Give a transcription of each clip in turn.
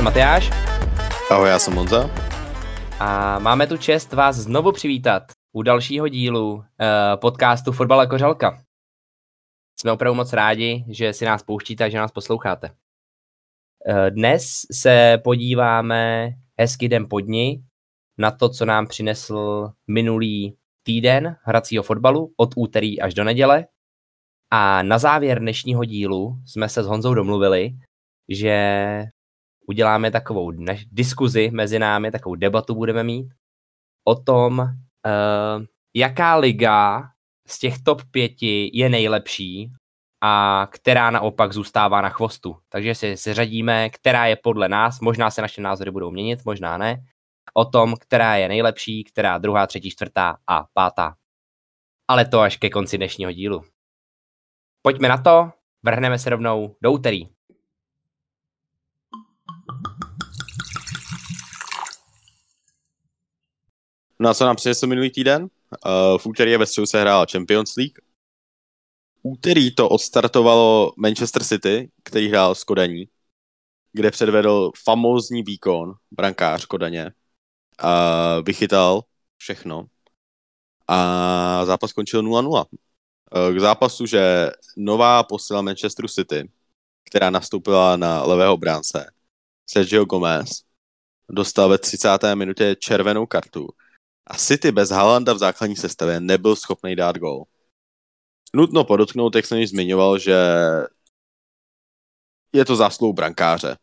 Jsem Matyáš. Ahoj, já jsem Monza. A máme tu čest vás znovu přivítat u dalšího dílu uh, podcastu Fotbal jako žalka. Jsme opravdu moc rádi, že si nás pouštíte a že nás posloucháte. Uh, dnes se podíváme hezky den po dni na to, co nám přinesl minulý týden hracího fotbalu od úterý až do neděle. A na závěr dnešního dílu jsme se s Honzou domluvili, že uděláme takovou diskuzi mezi námi, takovou debatu budeme mít o tom, uh, jaká liga z těch top pěti je nejlepší a která naopak zůstává na chvostu. Takže si seřadíme, která je podle nás, možná se naše názory budou měnit, možná ne, o tom, která je nejlepší, která druhá, třetí, čtvrtá a pátá. Ale to až ke konci dnešního dílu. Pojďme na to, vrhneme se rovnou do úterý. No a co nám přinesl minulý týden? Uh, v úterý ve středu se hrála Champions League. Úterý to odstartovalo Manchester City, který hrál s Kodaní, kde předvedl famózní výkon brankář Kodaně. A vychytal všechno. A zápas skončil 0-0. Eh, k zápasu, že nová posila Manchesteru City, která nastoupila na levého bránce, Sergio Gomez, dostal ve 30. minutě červenou kartu a City bez Halanda v základní sestavě nebyl schopný dát gol. Nutno podotknout, jak jsem již zmiňoval, že je to zásluhou brankáře.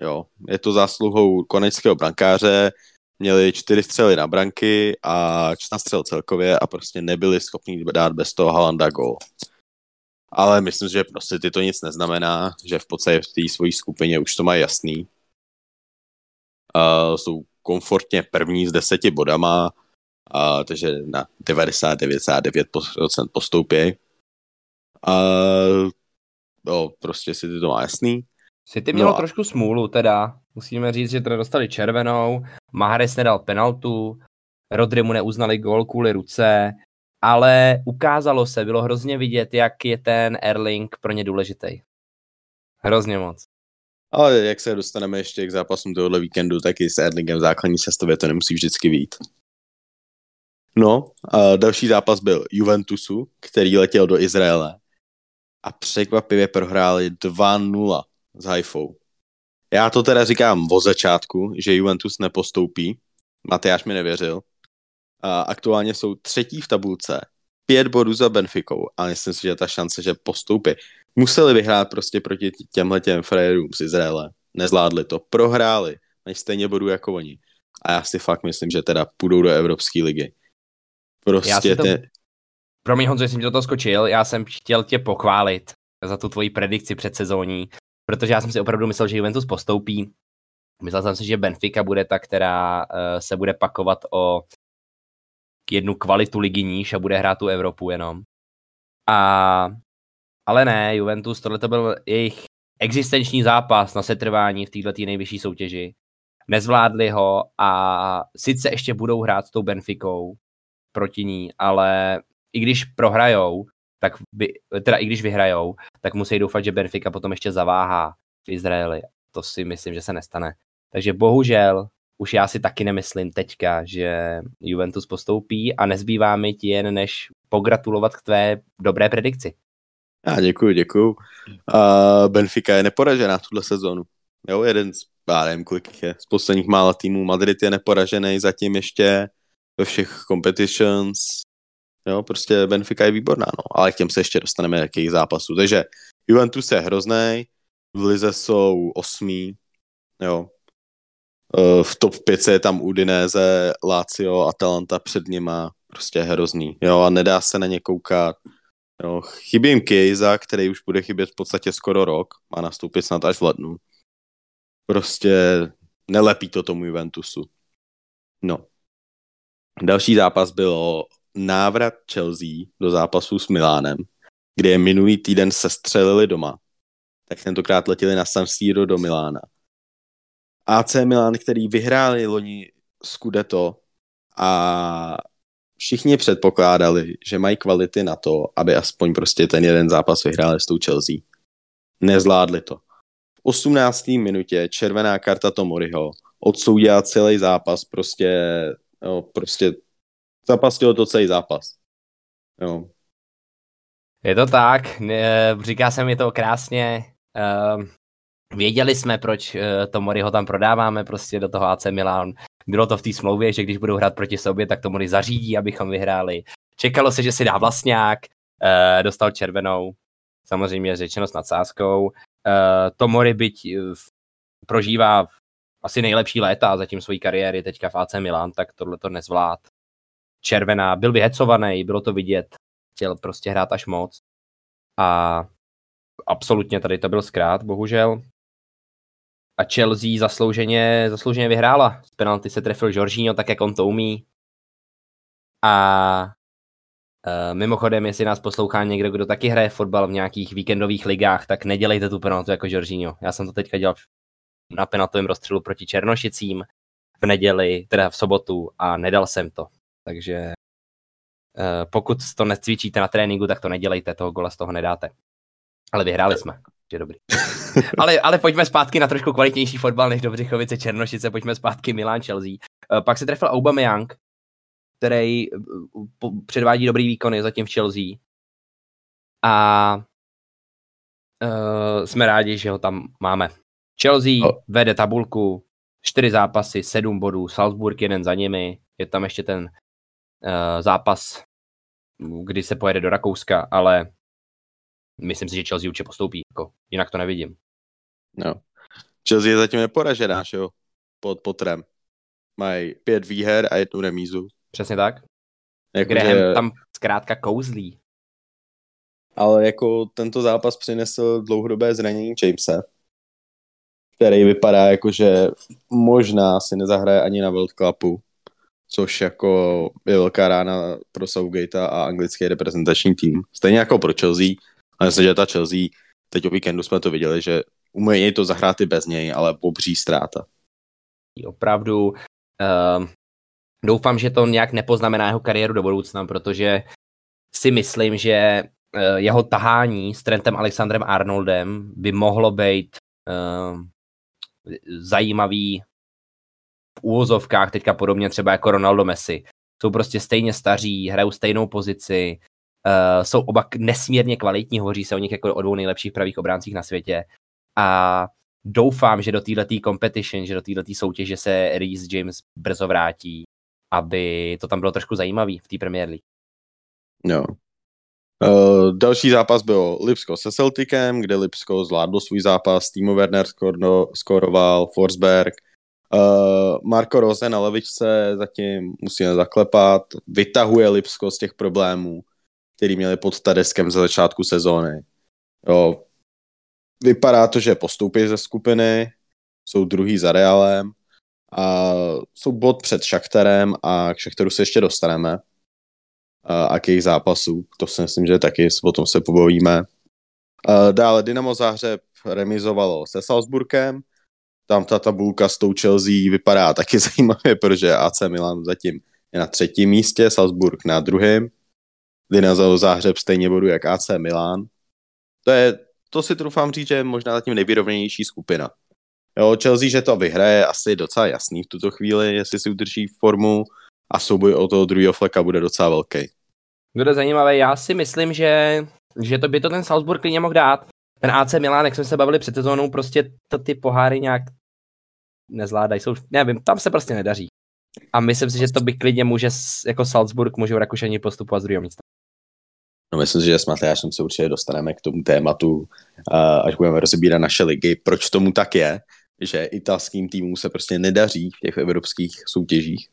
Jo. Je to zásluhou konečského brankáře, měli čtyři střely na branky a čtyři střel celkově a prostě nebyli schopni dát bez toho Halanda gol. Ale myslím, že pro City to nic neznamená, že v podstatě v té svojí skupině už to mají jasný. Uh, jsou komfortně první s deseti bodama, a, takže na 99,9% postoupí. A no, prostě si to má jasný. City mělo no a... trošku smůlu teda. Musíme říct, že teda dostali červenou, Mahrez nedal penaltu, Rodry mu neuznali gol kvůli ruce, ale ukázalo se, bylo hrozně vidět, jak je ten Erling pro ně důležitý. Hrozně moc. Ale jak se dostaneme ještě k zápasům tohohle víkendu, tak i s Erlingem v základní sestavě to nemusí vždycky být. No, a další zápas byl Juventusu, který letěl do Izraele a překvapivě prohráli 2-0 s Haifou. Já to teda říkám o začátku, že Juventus nepostoupí. Matyáš mi nevěřil. A aktuálně jsou třetí v tabulce, pět bodů za Benficou a myslím si, že ta šance, že postoupí. Museli vyhrát prostě proti těmhle těm frajerům z Izraele. Nezvládli to, prohráli, mají stejně bodů jako oni. A já si fakt myslím, že teda půjdou do Evropské ligy. Prostě to... te... Promiň Honzo, jsem ti do toho skočil, já jsem chtěl tě pochválit za tu tvoji predikci před sezóní, protože já jsem si opravdu myslel, že Juventus postoupí. Myslel jsem si, že Benfica bude ta, která uh, se bude pakovat o jednu kvalitu ligy níž a bude hrát tu Evropu jenom. A, ale ne, Juventus, tohle to byl jejich existenční zápas na setrvání v této nejvyšší soutěži. Nezvládli ho a sice ještě budou hrát s tou Benficou, proti ní, ale i když prohrajou, tak by, teda i když vyhrajou, tak musí doufat, že Benfica potom ještě zaváhá v Izraeli. To si myslím, že se nestane. Takže bohužel už já si taky nemyslím teďka, že Juventus postoupí a nezbývá mi ti jen než pogratulovat k tvé dobré predikci. Já děkuji, děkuji. Uh, Benfica je neporažená tuhle sezónu. Jo, jeden z, já nevím, kolik je, z posledních mála týmů. Madrid je neporažený, zatím ještě ve všech competitions. Jo, prostě Benfica je výborná, no. Ale k těm se ještě dostaneme jakých zápasů. Takže Juventus je hrozný, v Lize jsou osmí, jo. E, v top 5 je tam Udinese, Lazio, Atalanta před nima, prostě hrozný, jo, a nedá se na ně koukat. Jo. Chybí jim Kejza, který už bude chybět v podstatě skoro rok, má nastoupit snad až v lednu. Prostě nelepí to tomu Juventusu. No. Další zápas bylo návrat Chelsea do zápasu s Milánem, kde je minulý týden sestřelili doma. Tak tentokrát letěli na San Siro do Milána. AC Milan, který vyhráli loni Scudetto a všichni předpokládali, že mají kvality na to, aby aspoň prostě ten jeden zápas vyhráli s tou Chelsea. Nezvládli to. V 18. minutě červená karta Tomoriho odsoudila celý zápas, prostě, jo, prostě zapastilo to celý zápas. Jo. Je to tak, říká se mi to krásně. Ehm, věděli jsme, proč eh, Tomoriho tam prodáváme prostě do toho AC Milan. Bylo to v té smlouvě, že když budou hrát proti sobě, tak Tomori zařídí, abychom vyhráli. Čekalo se, že si dá vlastňák, eh, dostal červenou, samozřejmě řečeno s nadsázkou. Tomori byť prožívá asi nejlepší léta zatím své kariéry teďka v AC Milan, tak tohle to nezvlád. Červená, byl vyhecovaný, bylo to vidět, chtěl prostě hrát až moc. A absolutně tady to byl zkrát, bohužel. A Chelsea zaslouženě, zaslouženě vyhrála. Z penalty se trefil Jorginho, tak jak on to umí. A Uh, mimochodem, jestli nás poslouchá někdo, kdo taky hraje fotbal v nějakých víkendových ligách, tak nedělejte tu penaltu jako Jorginho. Já jsem to teďka dělal na penaltovém rozstřelu proti Černošicím v neděli, teda v sobotu a nedal jsem to. Takže uh, pokud to necvičíte na tréninku, tak to nedělejte, toho gola z toho nedáte. Ale vyhráli jsme, je dobrý. ale, ale pojďme zpátky na trošku kvalitnější fotbal než Dobřichovice Černošice, pojďme zpátky Milan Chelsea. Uh, pak se trefil Aubameyang, který předvádí dobrý výkony zatím v Chelsea. A uh, jsme rádi, že ho tam máme. Chelsea oh. vede tabulku, čtyři zápasy, sedm bodů, Salzburg jeden za nimi, je tam ještě ten uh, zápas, kdy se pojede do Rakouska, ale myslím si, že Chelsea určitě postoupí, jako, jinak to nevidím. No. Chelsea je zatím neporažená, že jo, pod potrem. Mají pět výher a jednu remízu. Přesně tak. Jako Graham že... tam zkrátka kouzlí. Ale jako tento zápas přinesl dlouhodobé zranění Jamesa, který vypadá jako, že možná si nezahraje ani na World Cupu, což jako je velká rána pro Southgate a anglický reprezentační tým. Stejně jako pro Chelsea, ale myslím, že ta Chelsea, teď o víkendu jsme to viděli, že umějí to zahrát i bez něj, ale obří ztráta. Opravdu uh, doufám, že to nějak nepoznamená jeho kariéru do budoucna, protože si myslím, že eh, jeho tahání s Trentem Alexandrem Arnoldem by mohlo být uh, zajímavý v úvozovkách, teďka podobně třeba jako Ronaldo Messi. Jsou prostě stejně staří, hrajou stejnou pozici, uh, jsou oba nesmírně kvalitní, hovoří se o nich jako o dvou nejlepších pravých obráncích na světě. A doufám, že do této competition, že do této soutěže se Reece James brzo vrátí aby to tam bylo trošku zajímavý v té Premier League. No. Uh, další zápas byl Lipsko se Celticem, kde Lipsko zvládlo svůj zápas, Timo Werner skorno, skoroval, Forsberg, uh, Marko Rose na levičce zatím musíme zaklepat, vytahuje Lipsko z těch problémů, který měli pod Tadeskem za začátku sezóny. Jo, vypadá to, že postoupí ze skupiny, jsou druhý za Realem, a jsou bod před Šachterem a k Šachtaru se ještě dostaneme. A, k jejich zápasu, to si myslím, že taky o tom se pobavíme. Dále Dynamo Záhřeb remizovalo se Salzburkem. Tam ta tabulka s tou Chelsea vypadá taky zajímavě, protože AC Milan zatím je na třetím místě, Salzburg na druhém. Dynamo Záhřeb stejně bodu jak AC Milan. To je, to si trufám říct, že je možná zatím nejvyrovněnější skupina. Jo, Chelsea, že to vyhraje, asi docela jasný v tuto chvíli, jestli si udrží formu a souboj o toho druhého fleka bude docela velký. Bude zajímavé, já si myslím, že, že to by to ten Salzburg klidně mohl dát. Ten AC Milan, jak jsme se bavili před sezónou, prostě to ty poháry nějak nezvládají. Jsou, nevím, tam se prostě nedaří. A myslím si, že to by klidně může, jako Salzburg, můžou Rakušani postupovat z druhého místa. No myslím si, že s Matyášem se určitě dostaneme k tomu tématu, až budeme rozebírat naše ligy, proč tomu tak je, že italským týmům se prostě nedaří v těch evropských soutěžích.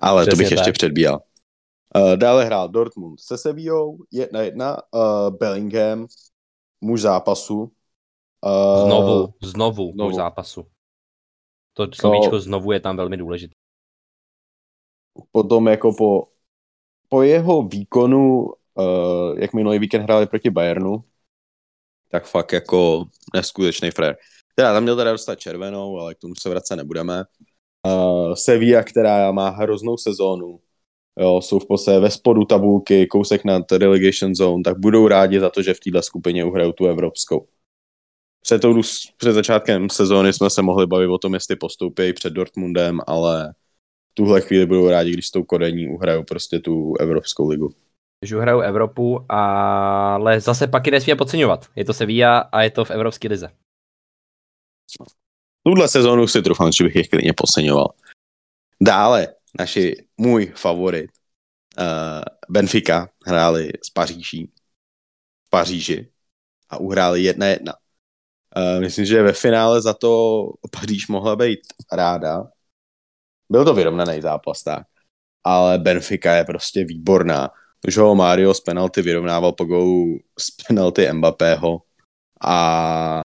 Ale Přesně to bych tak. ještě předbíjal. Uh, dále hrál Dortmund se Sevillou, jedna jedna, uh, Bellingham, muž zápasu. Uh, znovu, znovu, znovu muž zápasu. To slovíčko to, znovu je tam velmi důležité. Potom jako po, po jeho výkonu, uh, jak minulý víkend hráli proti Bayernu, tak fakt jako neskutečný frér. Teda tam měl teda dostat červenou, ale k tomu se vracet nebudeme. Uh, Sevilla, která má hroznou sezónu, jo, jsou v podstatě ve spodu tabulky, kousek nad relegation zone, tak budou rádi za to, že v této skupině uhrajou tu evropskou. před, tou, před začátkem sezóny jsme se mohli bavit o tom, jestli postoupí před Dortmundem, ale v tuhle chvíli budou rádi, když s tou Kodení uhrajou prostě tu Evropskou ligu. Když uhrajou Evropu, ale zase pak je nesmíme podceňovat. Je to Sevilla a je to v Evropské lize. Tuhle sezónu si trufám, že bych je klidně podceňoval. Dále, naši, můj favorit, uh, Benfica, hráli s Paříží, v Paříži a uhráli jedna jedna. Uh, myslím, že ve finále za to Paříž mohla být ráda. Byl to vyrovnaný zápas, tak. Ale Benfica je prostě výborná. ho Mario z penalty vyrovnával po golu z penalty Mbappého a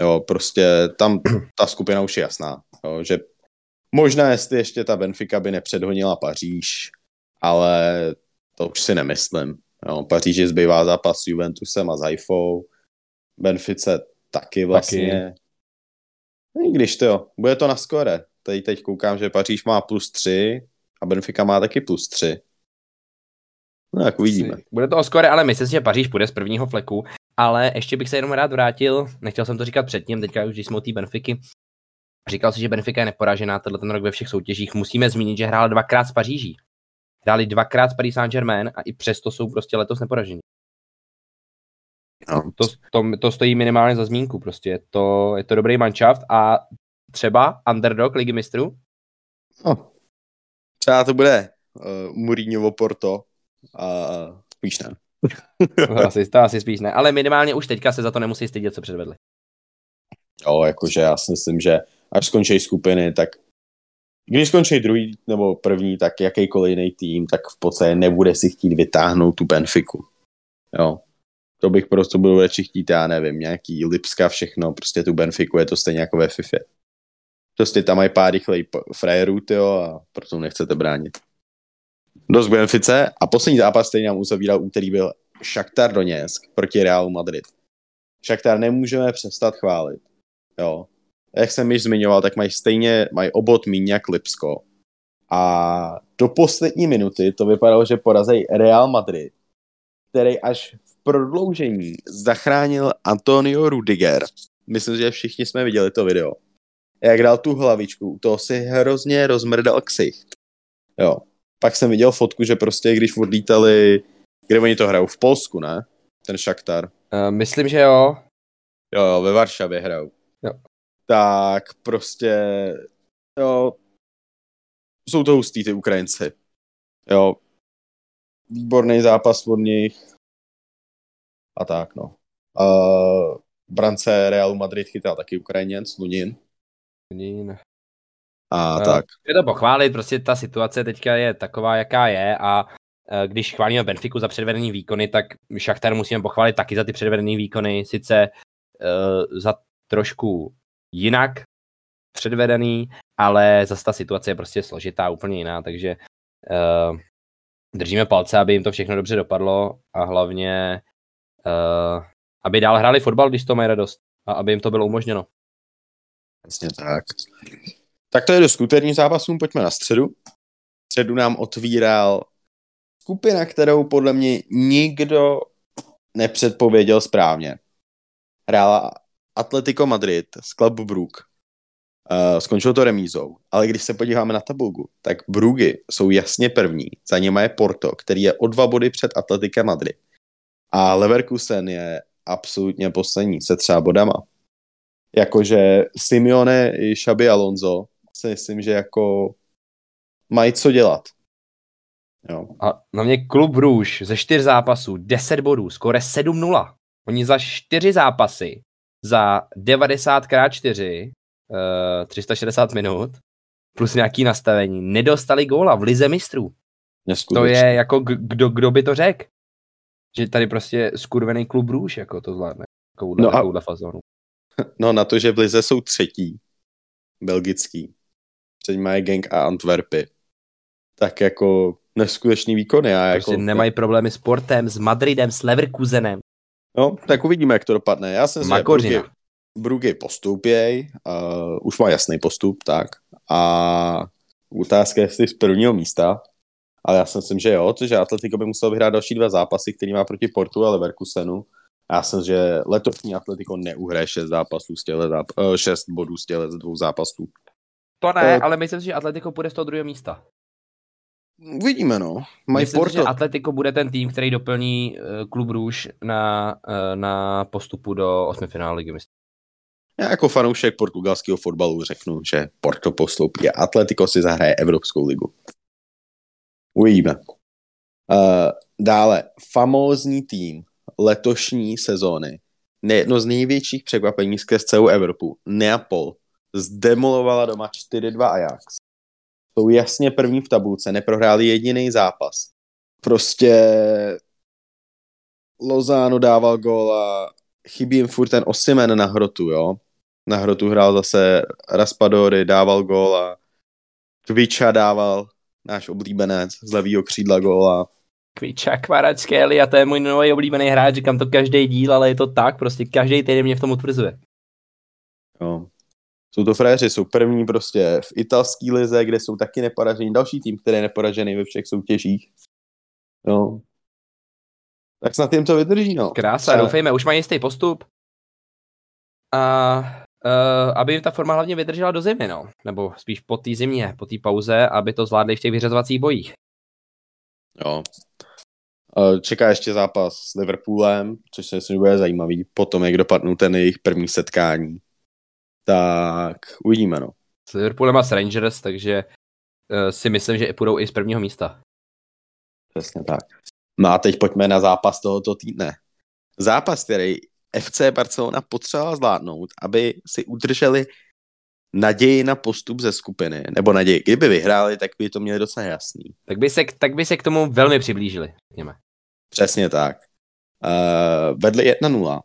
jo, prostě tam ta skupina už je jasná, jo, že možná jestli ještě ta Benfica by nepředhonila Paříž, ale to už si nemyslím. Jo, Paříži zbývá zápas s Juventusem a s Haifou, Benfice taky vlastně. Taky. I když to jo, bude to na skore. Teď, teď koukám, že Paříž má plus 3 a Benfica má taky plus 3. No, jak uvidíme. Bude to o skore, ale myslím si, že Paříž půjde z prvního fleku. Ale ještě bych se jenom rád vrátil, nechtěl jsem to říkat předtím, teďka už když jsme u té Benfiky, říkal si, že Benfica je neporažená tenhle ten rok ve všech soutěžích. Musíme zmínit, že hrála dvakrát s Paříží. Hráli dvakrát s Paris Saint-Germain a i přesto jsou prostě letos neporažení. No. To, to, to, stojí minimálně za zmínku, prostě je to, je to dobrý manšaft a třeba underdog ligy mistrů? No. Třeba to bude uh, Mourinhovo Porto a uh, spíš ne. To, asi, to asi spíš ne, ale minimálně už teďka se za to nemusí stydět, co předvedli. Jo, jakože já si myslím, že až skončí skupiny, tak když skončí druhý nebo první, tak jakýkoliv jiný tým, tak v podstatě nebude si chtít vytáhnout tu Benfiku. Jo. To bych prostě byl radši chtít, já nevím, nějaký Lipska, všechno, prostě tu Benfiku je to stejně jako ve FIFA. Prostě tam mají pár rychlej frajerů, jo, a proto nechcete bránit. Dost Benfice a poslední zápas, který nám uzavíral úterý, byl Shakhtar Donetsk proti Realu Madrid. Shakhtar nemůžeme přestat chválit. Jo. Jak jsem již zmiňoval, tak mají stejně, mají obot míň jak Lipsko. A do poslední minuty to vypadalo, že porazí Real Madrid, který až v prodloužení zachránil Antonio Rudiger. Myslím, že všichni jsme viděli to video. Jak dal tu hlavičku, to si hrozně rozmrdal ksicht. Jo. Pak jsem viděl fotku, že prostě když odlítali, kde oni to hrajou, v Polsku, ne? Ten Šaktar. Uh, myslím, že jo. Jo, jo, ve Varšavě hrajou. Jo. Tak prostě, jo, jsou to hustý ty Ukrajinci. Jo, výborný zápas od nich a tak, no. Uh, brance Realu Madrid chytal taky Ukrajinec, Lunin. Lunin. A uh, tak. Je to pochválit, prostě ta situace teďka je taková, jaká je a uh, když chválíme Benfiku za předvedený výkony, tak Šachtar musíme pochválit taky za ty předvedený výkony, sice uh, za trošku jinak předvedený, ale zase ta situace je prostě složitá, úplně jiná, takže uh, držíme palce, aby jim to všechno dobře dopadlo a hlavně uh, aby dál hráli fotbal, když to mají radost a aby jim to bylo umožněno. Jasně tak. Tak to je do skuterních zápasům, pojďme na středu. Středu nám otvíral skupina, kterou podle mě nikdo nepředpověděl správně. Hrála Atletico Madrid z Club Brook. Uh, skončilo to remízou, ale když se podíváme na tabulku, tak Brugy jsou jasně první, za něma je Porto, který je o dva body před Atletico Madrid. A Leverkusen je absolutně poslední se třeba bodama. Jakože Simeone i Xabi Alonso si myslím, že jako mají co dělat. Jo. A na mě klub Růž ze čtyř zápasů, 10 bodů, skore 7-0. Oni za čtyři zápasy, za 90 x 4, uh, 360 minut, plus nějaký nastavení, nedostali góla v lize mistrů. To je jako, kdo, kdo by to řekl? Že tady prostě skurvený klub Růž jako to zvládne. Takovouhle, no a, fazonu. No na to, že v lize jsou třetí, belgický, před mají Gang a Antwerpy, tak jako neskutečný výkony. A prostě jako, nemají problémy s Portem, s Madridem, s Leverkusenem. No, tak uvidíme, jak to dopadne. Já jsem si, Brugy, Brugy postoupěj, uh, už má jasný postup, tak. A otázka je, jestli z prvního místa, ale já si myslím, že jo, že Atletico by musel vyhrát další dva zápasy, který má proti Portu a Leverkusenu Já jsem, že letošní Atletico neuhraje 6 zápasů z těle záp- 6 bodů z těle z dvou zápasů. To ne, ale myslím si, že Atletico půjde z toho druhého místa. Uvidíme, no. Mají Myslím si, Porto. že Atletico bude ten tým, který doplní uh, klub Růž na, uh, na postupu do osmi finále ligy. mistrů. Já jako fanoušek portugalského fotbalu řeknu, že Porto postoupí a Atletico si zahraje Evropskou ligu. Uvidíme. Uh, dále, famózní tým letošní sezóny, jedno z největších překvapení skrz celou Evropu, Neapol, zdemolovala doma 4-2 Ajax. Jsou jasně první v tabulce, neprohráli jediný zápas. Prostě Lozano dával gól a chybí jim furt ten Osimen na hrotu, jo. Na hrotu hrál zase Raspadory, dával gól a Kviča dával, náš oblíbenec, z levýho křídla góla. Kviča, Kvaračkeli a to je můj nový oblíbený hráč, říkám to každý díl, ale je to tak, prostě každý týden mě v tom utvrzuje. Jo. Jsou to fréři, jsou první prostě v italské lize, kde jsou taky neporažení. Další tým, který je neporažený ve všech soutěžích. Jo. Tak snad jim to vydrží, no. Krása, doufejme, už mají jistý postup. A uh, aby jim ta forma hlavně vydržela do zimy, no. Nebo spíš po té zimě, po té pauze, aby to zvládli v těch vyřazovacích bojích. Jo. Uh, Čeká ještě zápas s Liverpoolem, což si myslím, že bude zajímavý. Potom, jak dopadnou ten jejich první setkání. Tak uvidíme, no. S Liverpoolem a s Rangers, takže uh, si myslím, že i půjdou i z prvního místa. Přesně tak. No a teď pojďme na zápas tohoto týdne. Zápas, který FC Barcelona potřebovala zvládnout, aby si udrželi naději na postup ze skupiny, nebo naději. Kdyby vyhráli, tak by to měli docela jasný. Tak by se, tak by se k tomu velmi přiblížili, řekněme. Přesně tak. Uh, vedli 1-0,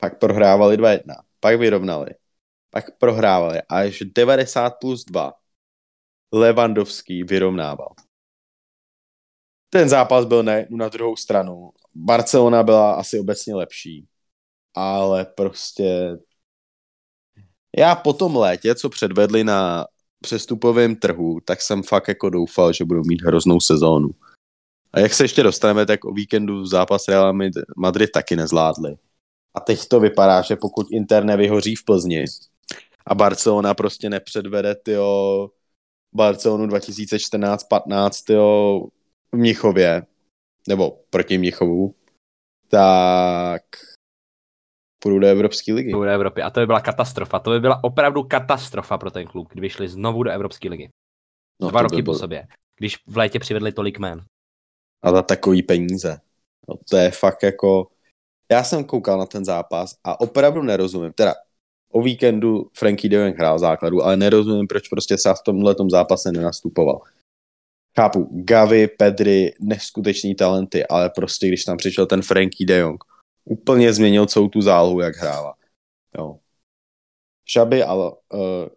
pak prohrávali 2-1, pak vyrovnali, pak prohrávali až 90 plus 2. Levandovský vyrovnával. Ten zápas byl ne, na druhou stranu. Barcelona byla asi obecně lepší, ale prostě já po tom létě, co předvedli na přestupovém trhu, tak jsem fakt jako doufal, že budou mít hroznou sezónu. A jak se ještě dostaneme, tak o víkendu zápas Real Madrid taky nezvládli. A teď to vypadá, že pokud Inter nevyhoří v Plzni a Barcelona prostě nepředvede tyjo, Barcelonu 2014-15 tyjo, v Mnichově, nebo proti Mnichovu, tak půjdu do Evropské ligy. Půjdu do Evropy. A to by byla katastrofa. To by byla opravdu katastrofa pro ten klub, kdyby šli znovu do Evropské ligy. No, Dva roky by po sobě. Když v létě přivedli tolik men. A za takový peníze. No, to je fakt jako... Já jsem koukal na ten zápas a opravdu nerozumím. Teda o víkendu Frankie de Jong hrál základu, ale nerozumím, proč prostě se v tomhle zápase nenastupoval. Chápu, Gavi, Pedri, neskuteční talenty, ale prostě když tam přišel ten Frankie de Jong, úplně změnil celou tu zálohu, jak hrála. Jo. Šaby, ale uh,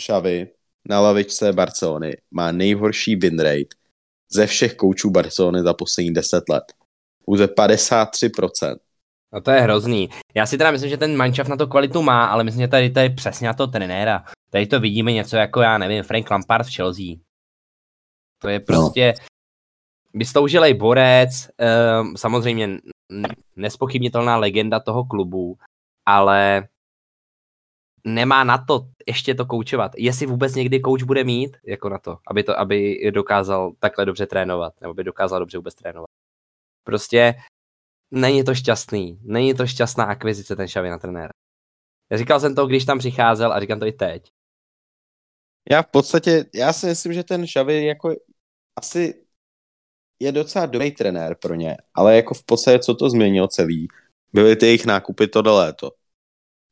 Šaby na lavičce Barcelony má nejhorší win rate ze všech koučů Barcelony za poslední 10 let. Pouze 53%. No to je hrozný. Já si teda myslím, že ten manšaft na to kvalitu má, ale myslím, že tady to je přesně na to trenéra. Tady to vidíme něco jako, já nevím, Frank Lampard v Chelsea. To je prostě no. vystoužilej borec, um, samozřejmě nespochybnitelná legenda toho klubu, ale nemá na to ještě to koučovat. Jestli vůbec někdy kouč bude mít jako na to, aby, to, aby dokázal takhle dobře trénovat, nebo by dokázal dobře vůbec trénovat. Prostě není to šťastný. Není to šťastná akvizice ten Xavi na trenéra. Říkal jsem to, když tam přicházel a říkám to i teď. Já v podstatě, já si myslím, že ten Xavi jako asi je docela dobrý trenér pro ně, ale jako v podstatě, co to změnilo celý, byly ty jejich nákupy to do léto.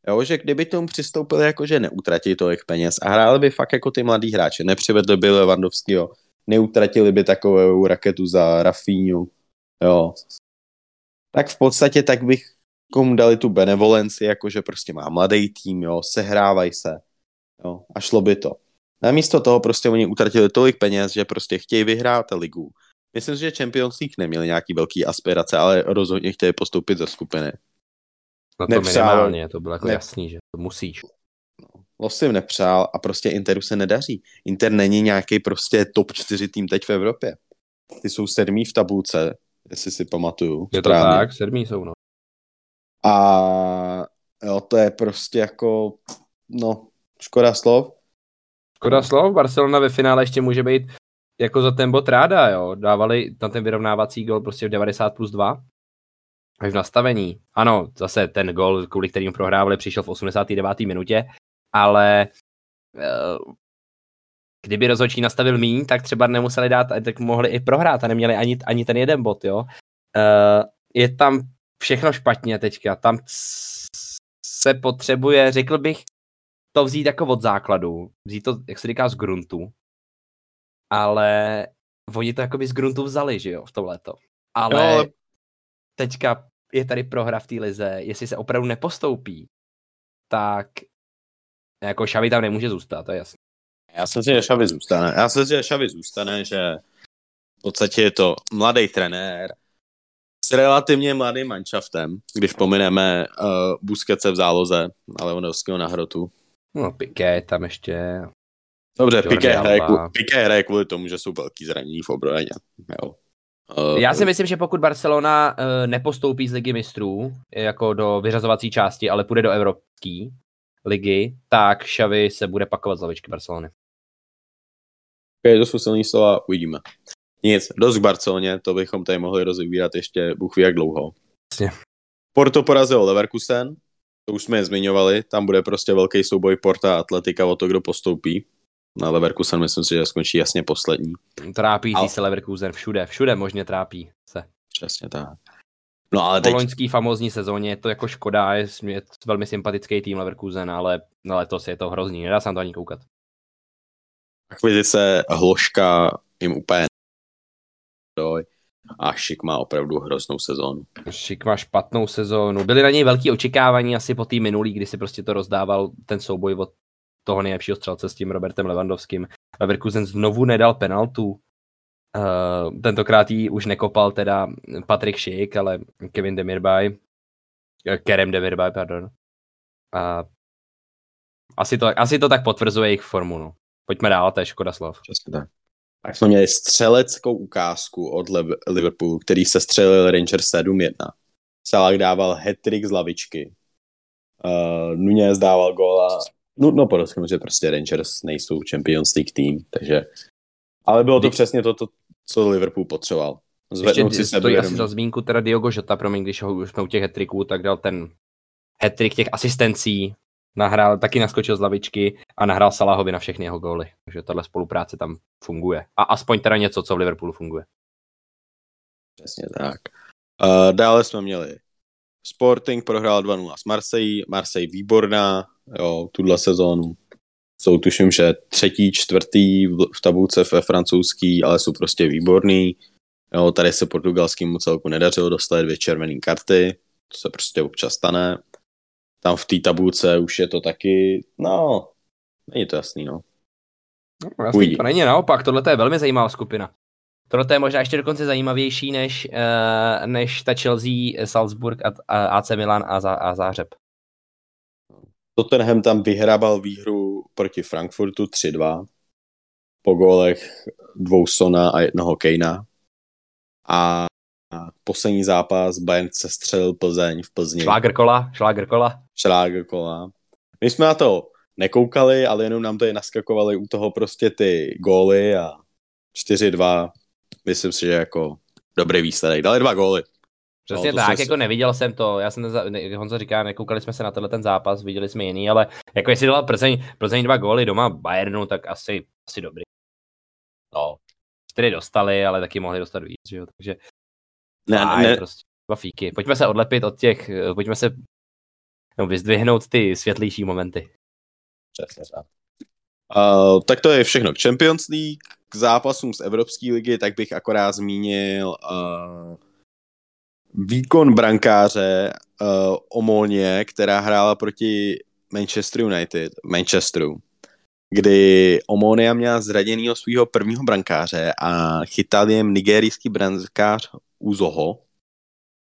Jo, že kdyby tomu přistoupili jako, že neutratí tolik peněz a hráli by fakt jako ty mladý hráče, nepřivedli by Levandovského, neutratili by takovou raketu za Rafíňu, jo. Tak v podstatě tak bych komu dali tu benevolenci, jako že prostě má mladý tým, jo, sehrávaj se, jo, a šlo by to. Namísto toho prostě oni utratili tolik peněz, že prostě chtějí vyhrát ligu. Myslím si, že Champions League neměli nějaký velký aspirace, ale rozhodně chtěli postoupit ze skupiny. No to nepřál, minimálně, to bylo jako ne, jasný, že to musíš. Los jim nepřál a prostě Interu se nedaří. Inter není nějaký prostě top 4 tým teď v Evropě. Ty jsou sedmý v tabulce, jestli si pamatuju. Je to správně. tak, sedmý jsou, no. A jo, to je prostě jako, no, škoda slov. Škoda slov, Barcelona ve finále ještě může být jako za ten bod ráda, jo. Dávali na ten vyrovnávací gol prostě v 90 plus 2. Až v nastavení. Ano, zase ten gol, kvůli kterým prohrávali, přišel v 89. minutě, ale uh, kdyby rozhodčí nastavil míň, tak třeba nemuseli dát, tak mohli i prohrát a neměli ani, ani ten jeden bod, jo. Uh, je tam všechno špatně teďka, tam se potřebuje, řekl bych, to vzít jako od základu, vzít to, jak se říká, z gruntu, ale oni to jakoby z gruntu vzali, že jo, v to léto. Ale, no, ale... teďka je tady prohra v té lize, jestli se opravdu nepostoupí, tak jako Šavi tam nemůže zůstat, to je jasné. Já si myslím, že Šavi zůstane. Já si myslím, že Šavi zůstane, že v podstatě je to mladý trenér s relativně mladým manšaftem, když pomineme uh, Busquetse v záloze a Lewandowského na hrotu. No, Piqué tam ještě. Dobře, Piqué hraje, Piqué hraje kvůli tomu, že jsou velký zranění v obraně. Jo. Uh, Já si myslím, že pokud Barcelona uh, nepostoupí z ligy mistrů jako do vyřazovací části, ale půjde do evropské ligy, tak Xavi se bude pakovat z lavičky Barcelony. Okay, to jsou silný slova, uvidíme. Nic, dost k Barceloně, to bychom tady mohli rozvírat ještě Bůh ví jak dlouho. Jasně. Porto porazil Leverkusen, to už jsme je zmiňovali, tam bude prostě velký souboj Porta a Atletika o to, kdo postoupí. Na Leverkusen myslím si, že skončí jasně poslední. Trápící ale... se Leverkusen všude, všude možně trápí se. Přesně tak. No ale teď... Po loňský famózní sezóně je to jako škoda, je, je velmi sympatický tým Leverkusen, ale na letos je to hrozný, nedá se na to ani koukat. Akvizice Hloška jim úplně doj. A Šik má opravdu hroznou sezónu. Šik má špatnou sezónu. Byly na něj velké očekávání asi po té minulý, kdy si prostě to rozdával ten souboj od toho nejlepšího střelce s tím Robertem Levandovským. Leverkusen znovu nedal penaltu. Uh, tentokrát ji už nekopal teda Patrik Šik, ale Kevin Demirbay. Eh, Kerem Demirbay, pardon. A asi to, asi to tak potvrzuje jejich formu, no. Pojďme dál, to je škoda slov. Přesně tak. Tak jsme měli střeleckou ukázku od Liverpoolu, který se střelil Rangers 7-1. Salah dával hat z lavičky. Uh, Nunez dával góla. No, no podotknu, že prostě Rangers nejsou Champions League tým, takže... Ale bylo to Kdy... přesně to, to, co Liverpool potřeboval. Zvednout Ještě si stojí asi za zmínku teda Diogo Jota, promiň, když ho už jsme u těch hat tak dal ten hat těch asistencí, nahrál, taky naskočil z lavičky a nahrál Salahovi na všechny jeho góly. Takže tahle spolupráce tam funguje. A aspoň teda něco, co v Liverpoolu funguje. Přesně tak. Uh, dále jsme měli Sporting prohrál 2-0 s Marseille. Marseille výborná, jo, tuhle sezónu. Jsou tuším, že třetí, čtvrtý v tabulce ve francouzský, ale jsou prostě výborný. Jo, tady se portugalskému celku nedařilo dostat dvě červené karty, to se prostě občas stane tam v té tabulce už je to taky, no, není to jasný, no. no jasný, to není naopak, tohle je velmi zajímavá skupina. Tohle je možná ještě dokonce zajímavější než, uh, než ta Chelsea, Salzburg a, a AC Milan a, za, a Zářeb. Tottenham tam vyhrabal výhru proti Frankfurtu 3-2 po gólech dvou Sona a jednoho Kejna. A poslední zápas Bayern se střelil Plzeň v Plzni. Šláger kola, šláger kola. Šláger kola. My jsme na to nekoukali, ale jenom nám tady naskakovali u toho prostě ty góly a 4-2. Myslím si, že jako dobrý výsledek. Dali dva góly. Přesně no, tak, jako neviděl jsem to, já jsem, neza, ne, Honzo říká, nekoukali jsme se na tenhle ten zápas, viděli jsme jiný, ale jako jestli dala Plzeň, Plzeň dva góly doma Bayernu, tak asi, asi dobrý. No, čtyři dostali, ale taky mohli dostat víc, že jo, takže ne, ne. Prostě dva fíky. Pojďme se odlepit od těch, eh, pojďme se no, vyzdvihnout ty světlejší momenty. Přesně tak. Uh, tak to je všechno k Champions League. K zápasům z Evropské ligy, tak bych akorát zmínil uh, výkon brankáře uh, Omolně, která hrála proti Manchester United, Manchesteru, kdy Omonia měla zraněného svého prvního brankáře a chytal jen nigerijský brankář Uzoho,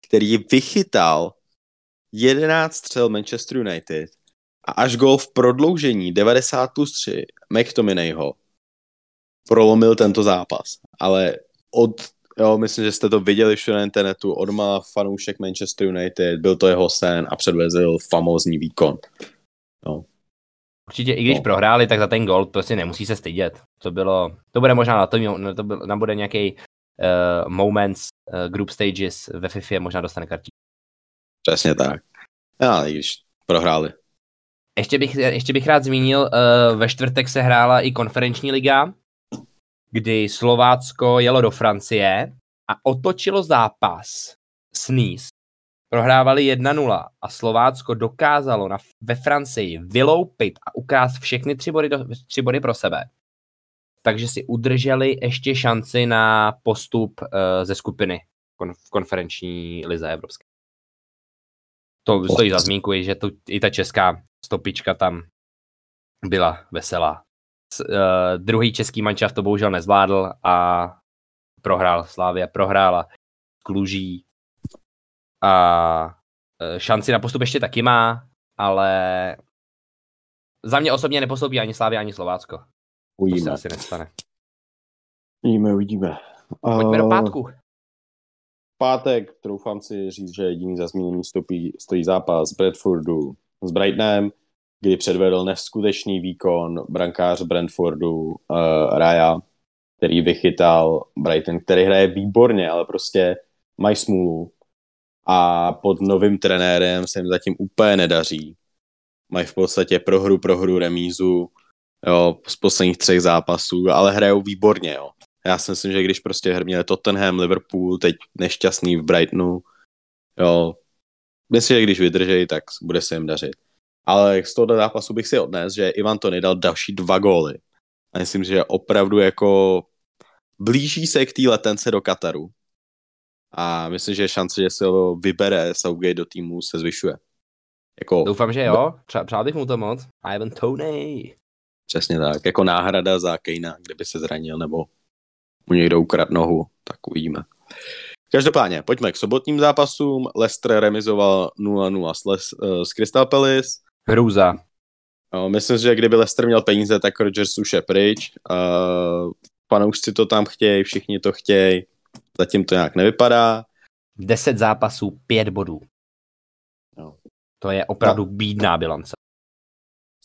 který vychytal 11 střel Manchester United a až gol v prodloužení 90 plus 3 McTominayho prolomil tento zápas. Ale od Jo, myslím, že jste to viděli všude na internetu. Odmala fanoušek Manchester United, byl to jeho sen a předvezl famózní výkon. No. Určitě, i když no. prohráli, tak za ten gol prostě nemusí se stydět. To bylo, to bude možná na to, to byl, na bude nějaký uh, moments, uh, group stages ve FIFA možná dostane kartí. Přesně tak. Já, i když prohráli. Ještě bych, ještě bych rád zmínil, uh, ve čtvrtek se hrála i konferenční liga, kdy Slovácko jelo do Francie a otočilo zápas s Nice. Prohrávali 1-0 a Slovácko dokázalo na, ve Francii vyloupit a ukrást všechny tři body, do, tři body pro sebe. Takže si udrželi ještě šanci na postup uh, ze skupiny v konferenční lize evropské. To stojí za zmínku, že to, i ta česká stopička tam byla veselá. S, uh, druhý český mančav to bohužel nezvládl a prohrál Slávě, prohrála Kluží a uh, šanci na postup ještě taky má, ale za mě osobně nepostoupí ani Slávě, ani Slovácko. Uvidíme. To se asi nestane. Uvidíme, uvidíme. Pojďme do pátku. Pátek, troufám si říct, že jediný za zmínění stojí, stojí zápas Bradfordu s Brightonem, kdy předvedl neskutečný výkon brankář Brentfordu uh, Raya, který vychytal Brighton, který hraje výborně, ale prostě mají smůlu. A pod novým trenérem se jim zatím úplně nedaří. Mají v podstatě prohru, prohru, remízu jo, z posledních třech zápasů, ale hrajou výborně. Jo. Já si myslím, že když prostě měli Tottenham, Liverpool, teď nešťastný v Brightonu, jo, myslím, že když vydrží, tak bude se jim dařit. Ale z tohoto zápasu bych si odnes, že Ivan Tony dal další dva góly. A myslím, že opravdu jako blíží se k té letence do Kataru. A myslím, že šance, že se ho vybere Southgate do týmu, se zvyšuje. Jako... Doufám, že jo. Přál, přál bych mu to moc. Ivan Tony. Přesně tak. Jako náhrada za Kejna, kdyby se zranil, nebo mu někdo ukrad nohu, tak uvidíme. Každopádně, pojďme k sobotním zápasům. Leicester remizoval 0-0 s, Les, uh, s Crystal Palace. Hrůza. No, myslím, že kdyby Leicester měl peníze, tak Rodgers už je pryč. Panoušci to tam chtějí, všichni to chtějí. Zatím to nějak nevypadá. 10 zápasů, 5 bodů. No. To je opravdu no. bídná bilance.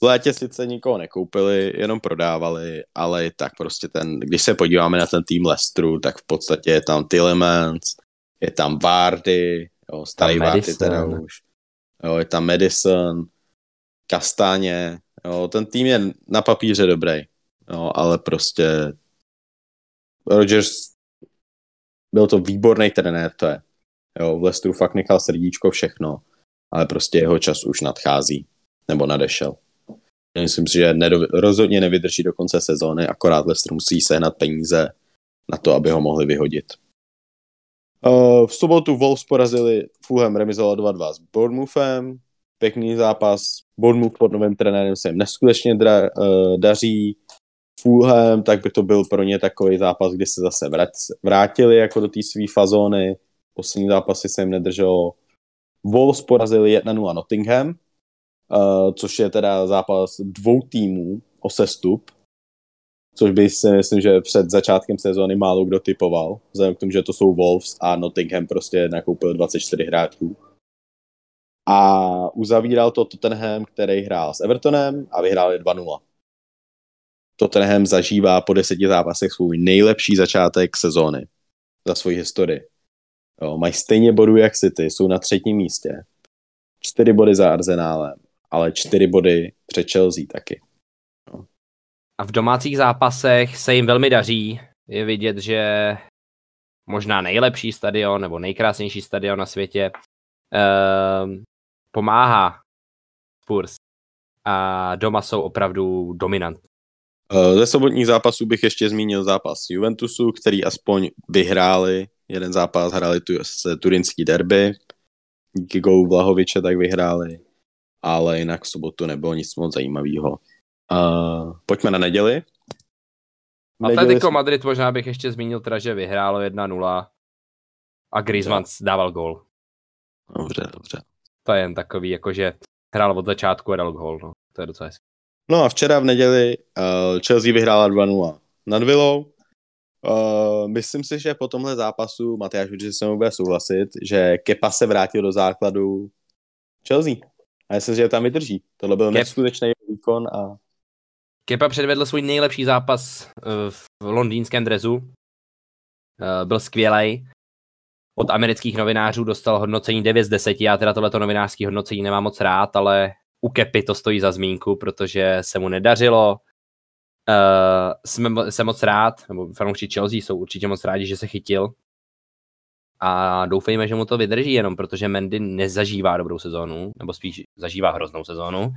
V létě sice nikoho nekoupili, jenom prodávali, ale tak prostě ten, když se podíváme na ten tým Leicesteru, tak v podstatě je tam Tillemans, je tam Vardy, jo, starý Vardy teda už, jo, je tam Madison, Kastáně, jo, ten tým je na papíře dobrý, jo, ale prostě Rodgers byl to výborný trenér, to je. Jo, v Leicesteru fakt nechal srdíčko všechno, ale prostě jeho čas už nadchází, nebo nadešel. Myslím si, že nedo, rozhodně nevydrží do konce sezóny, akorát Leicester musí sehnat peníze na to, aby ho mohli vyhodit. Uh, v sobotu Wolves porazili Fulham remizoval 2-2 s Bournemouthem. Pěkný zápas. Bournemouth pod novým trenérem se jim neskutečně dra, uh, daří. Fulham, tak by to byl pro ně takový zápas, kdy se zase vrátili jako do té své fazóny. Poslední zápasy se jim nedrželo. Wolves porazili 1-0 Nottingham uh, což je teda zápas dvou týmů o sestup, což by si myslím, že před začátkem sezóny málo kdo typoval, vzhledem k tomu, že to jsou Wolves a Nottingham prostě nakoupil 24 hráčů. A uzavíral to Tottenham, který hrál s Evertonem a vyhráli 2-0. Tottenham zažívá po deseti zápasech svůj nejlepší začátek sezóny za svoji historii. Jo, mají stejně bodů jak City, jsou na třetím místě. Čtyři body za Arsenálem ale čtyři body před Chelsea taky. No. A v domácích zápasech se jim velmi daří. Je vidět, že možná nejlepší stadion nebo nejkrásnější stadion na světě uh, pomáhá Spurs. A doma jsou opravdu dominantní. Eh, ze sobotních zápasů bych ještě zmínil zápas Juventusu, který aspoň vyhráli. Jeden zápas hráli tu, se turinský derby. Díky golu Vlahoviče tak vyhráli ale jinak v sobotu nebylo nic moc zajímavého. Uh, pojďme na neděli. Atletico jsme... Madrid možná bych ještě zmínil teda, že vyhrálo 1-0 a Griezmann dával gol. Dobře, dobře. To je jen takový, jakože hrál od začátku a dal gol. No. To je docela hezký. No a včera v neděli uh, Chelsea vyhrála 2-0 nad Villou. Uh, myslím si, že po tomhle zápasu Matyáš určitě se mnou bude souhlasit, že Kepa se vrátil do základu Chelsea. A myslím, že tam vydrží. Tohle byl Kep... neskutečný výkon a... Kepa předvedl svůj nejlepší zápas eh, v londýnském drezu. Eh, byl skvělý. Od amerických novinářů dostal hodnocení 9 z 10. Já teda tohleto novinářské hodnocení nemám moc rád, ale u Kepy to stojí za zmínku, protože se mu nedařilo. Uh, jsem, jsem moc rád, nebo fanoušci Chelsea jsou určitě moc rádi, že se chytil. A doufejme, že mu to vydrží jenom, protože Mendy nezažívá dobrou sezónu, nebo spíš zažívá hroznou sezónu.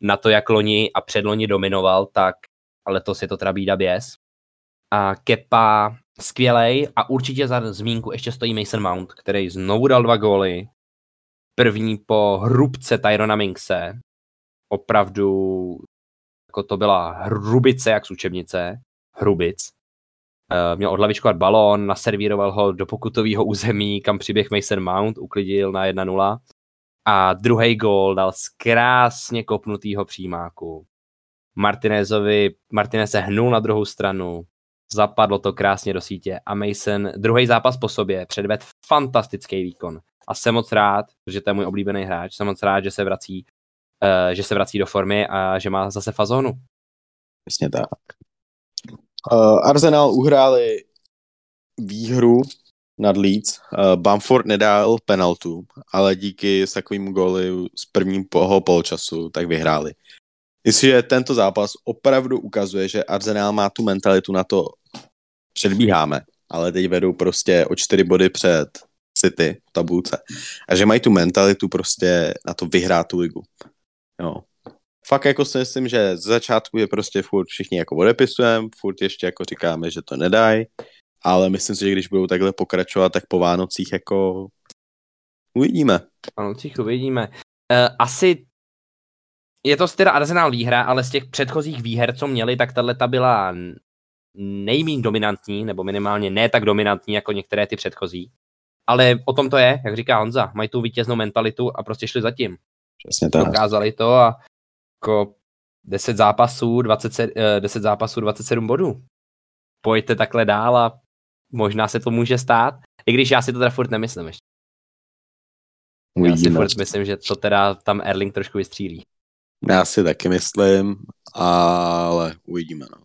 Na to, jak loni a předloni dominoval, tak ale to si to teda bída běs. A Kepa skvělej a určitě za zmínku ještě stojí Mason Mount, který znovu dal dva góly. První po hrubce Tyrona Minkse. Opravdu jako to byla hrubice jak z učebnice. Hrubic. Uh, měl odlavičkovat balón, naservíroval ho do pokutového území, kam přiběh Mason Mount, uklidil na 1-0. A druhý gól dal z krásně kopnutýho přímáku. Martinezovi, Martinez se hnul na druhou stranu, zapadlo to krásně do sítě a Mason druhý zápas po sobě předved fantastický výkon. A jsem moc rád, protože to je můj oblíbený hráč, jsem moc rád, že se vrací, uh, že se vrací do formy a že má zase fazonu. Přesně tak. Uh, Arsenal uhráli výhru nad Leeds. Uh, Bamford nedal penaltu, ale díky takovým góly z prvního polčasu tak vyhráli. Myslím, že tento zápas opravdu ukazuje, že Arsenal má tu mentalitu na to, předbíháme, ale teď vedou prostě o čtyři body před City v tabulce. A že mají tu mentalitu prostě na to vyhrát tu ligu. Jo. Fakt jako si myslím, že z začátku je prostě furt všichni jako odepisujeme, furt ještě jako říkáme, že to nedají, ale myslím si, že když budou takhle pokračovat, tak po Vánocích jako uvidíme. Vánocích uvidíme. Uh, asi je to teda Arsenal výhra, ale z těch předchozích výher, co měli, tak tahle ta byla nejmín dominantní, nebo minimálně ne tak dominantní jako některé ty předchozí. Ale o tom to je, jak říká Honza, mají tu vítěznou mentalitu a prostě šli zatím. Přesně tak. Dokázali to a jako 10 zápasů, 20, 10 eh, zápasů, 27 bodů. Pojďte takhle dál a možná se to může stát, i když já si to teda furt nemyslím ještě. Já si furt myslím, že to teda tam Erling trošku vystřílí. Já si taky myslím, ale uvidíme. No,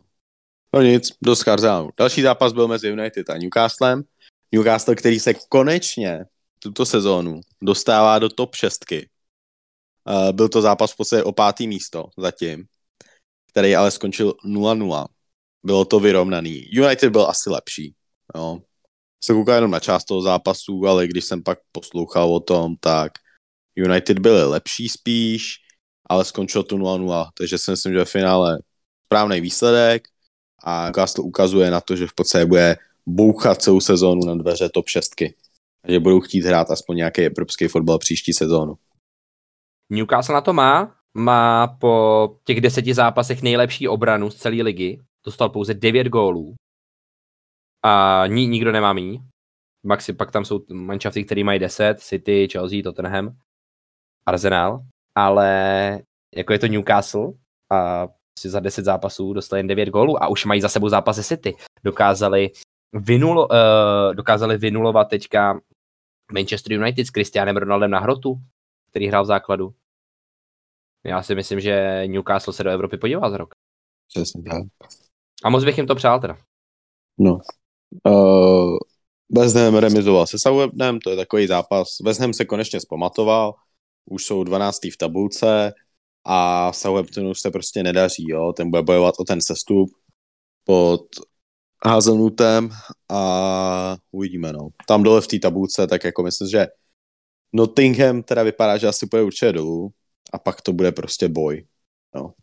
no nic, dost Arsenalu. Další zápas byl mezi United a Newcastlem. Newcastle, který se konečně tuto sezónu dostává do top 6. Uh, byl to zápas v podstatě o pátý místo zatím, který ale skončil 0-0. Bylo to vyrovnaný. United byl asi lepší. Jo. Se koukal jenom na část toho zápasu, ale když jsem pak poslouchal o tom, tak United byli lepší spíš ale skončilo to 0-0, takže si myslím, že v finále správný výsledek a Newcastle ukazuje na to, že v podstatě bude bouchat celou sezónu na dveře top 6. že budou chtít hrát aspoň nějaký evropský fotbal příští sezónu. Newcastle na to má, má po těch deseti zápasech nejlepší obranu z celé ligy, dostal pouze 9 gólů. A ni, nikdo nemá mí. Maxi, pak tam jsou manšafty, které mají 10, City, Chelsea, Tottenham, Arsenal. Ale jako je to Newcastle a si za 10 zápasů dostali jen 9 gólů a už mají za sebou zápasy City. Dokázali, vynulo, uh, dokázali vynulovat teďka Manchester United s Cristianem Ronaldem na hrotu, který hrál v základu. Já si myslím, že Newcastle se do Evropy podívá za rok. Přesně tak. A moc bych jim to přál teda. No. Uh, West Ham remizoval se Southamptonem, to je takový zápas. West Ham se konečně zpamatoval, už jsou 12. v tabulce a Southamptonu se prostě nedaří, jo, ten bude bojovat o ten sestup pod Hazelnutem a uvidíme, no. Tam dole v té tabulce, tak jako myslím, že Nottingham teda vypadá, že asi půjde určitě dolů a pak to bude prostě boj, no.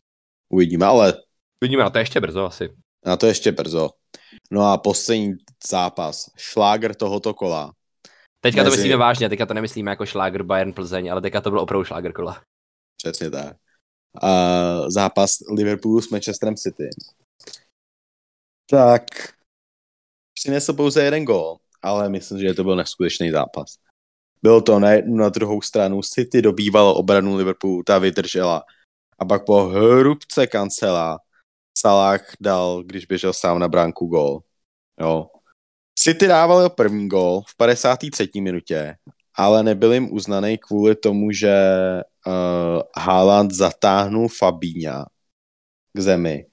Uvidíme, ale... Uvidíme, na to ještě brzo asi. Na to ještě brzo. No a poslední zápas, šláger tohoto kola, Teďka mezi... to myslíme vážně, teďka to nemyslíme jako šláger Bayern Plzeň, ale teďka to bylo opravdu šláger kola. Přesně tak. Uh, zápas Liverpoolu s Manchesterem City. Tak přinesl pouze jeden gól, ale myslím, že to byl neskutečný zápas. Bylo to na jednu, na druhou stranu. City dobývalo obranu Liverpoolu, ta vydržela. A pak po hrubce kancela Salah dal, když běžel sám na bránku gól. Jo. City dával první gol v 53. minutě, ale nebyl jim uznaný kvůli tomu, že uh, Haaland zatáhnul Fabíňa k zemi.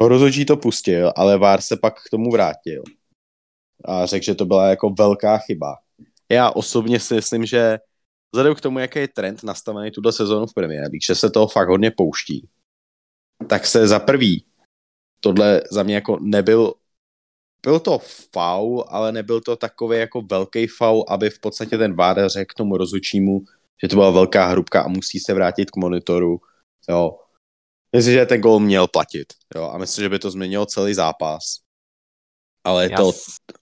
Rozhodčí to pustil, ale Vár se pak k tomu vrátil. A řekl, že to byla jako velká chyba. Já osobně si myslím, že vzhledem k tomu, jaký je trend nastavený tuto sezónu v Premier League, že se toho fakt hodně pouští, tak se za prvý tohle za mě jako nebyl byl to faul, ale nebyl to takový jako velký faul, aby v podstatě ten VAR řekl tomu rozhodčímu, že to byla velká hrubka a musí se vrátit k monitoru. Jo. Myslím, že ten gol měl platit. Jo. A myslím, že by to změnilo celý zápas. Ale Já to...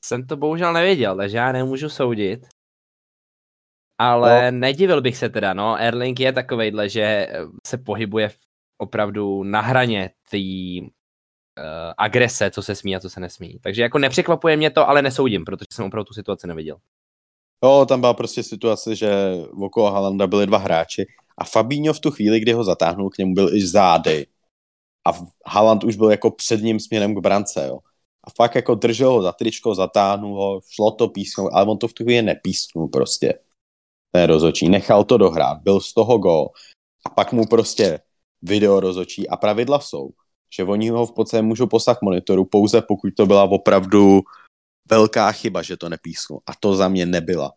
jsem to bohužel nevěděl, takže já nemůžu soudit. Ale no. nedivil bych se teda, no. Erling je takovejhle, že se pohybuje opravdu na hraně té uh, agrese, co se smí a co se nesmí. Takže jako nepřekvapuje mě to, ale nesoudím, protože jsem opravdu tu situaci neviděl. Jo, tam byla prostě situace, že okolo Halanda byli dva hráči a Fabinho v tu chvíli, kdy ho zatáhnul, k němu byl i zády. A Haland už byl jako před ním směrem k brance, jo. A fakt jako držel ho za tričko, zatáhnul ho, šlo to písknout, ale on to v tu chvíli nepísknul prostě. Ten rozočí, nechal to dohrát, byl z toho gol. A pak mu prostě video rozočí a pravidla jsou, že oni ho v podstatě můžou poslat monitoru pouze pokud to byla opravdu velká chyba, že to nepísknul. A to za mě nebyla.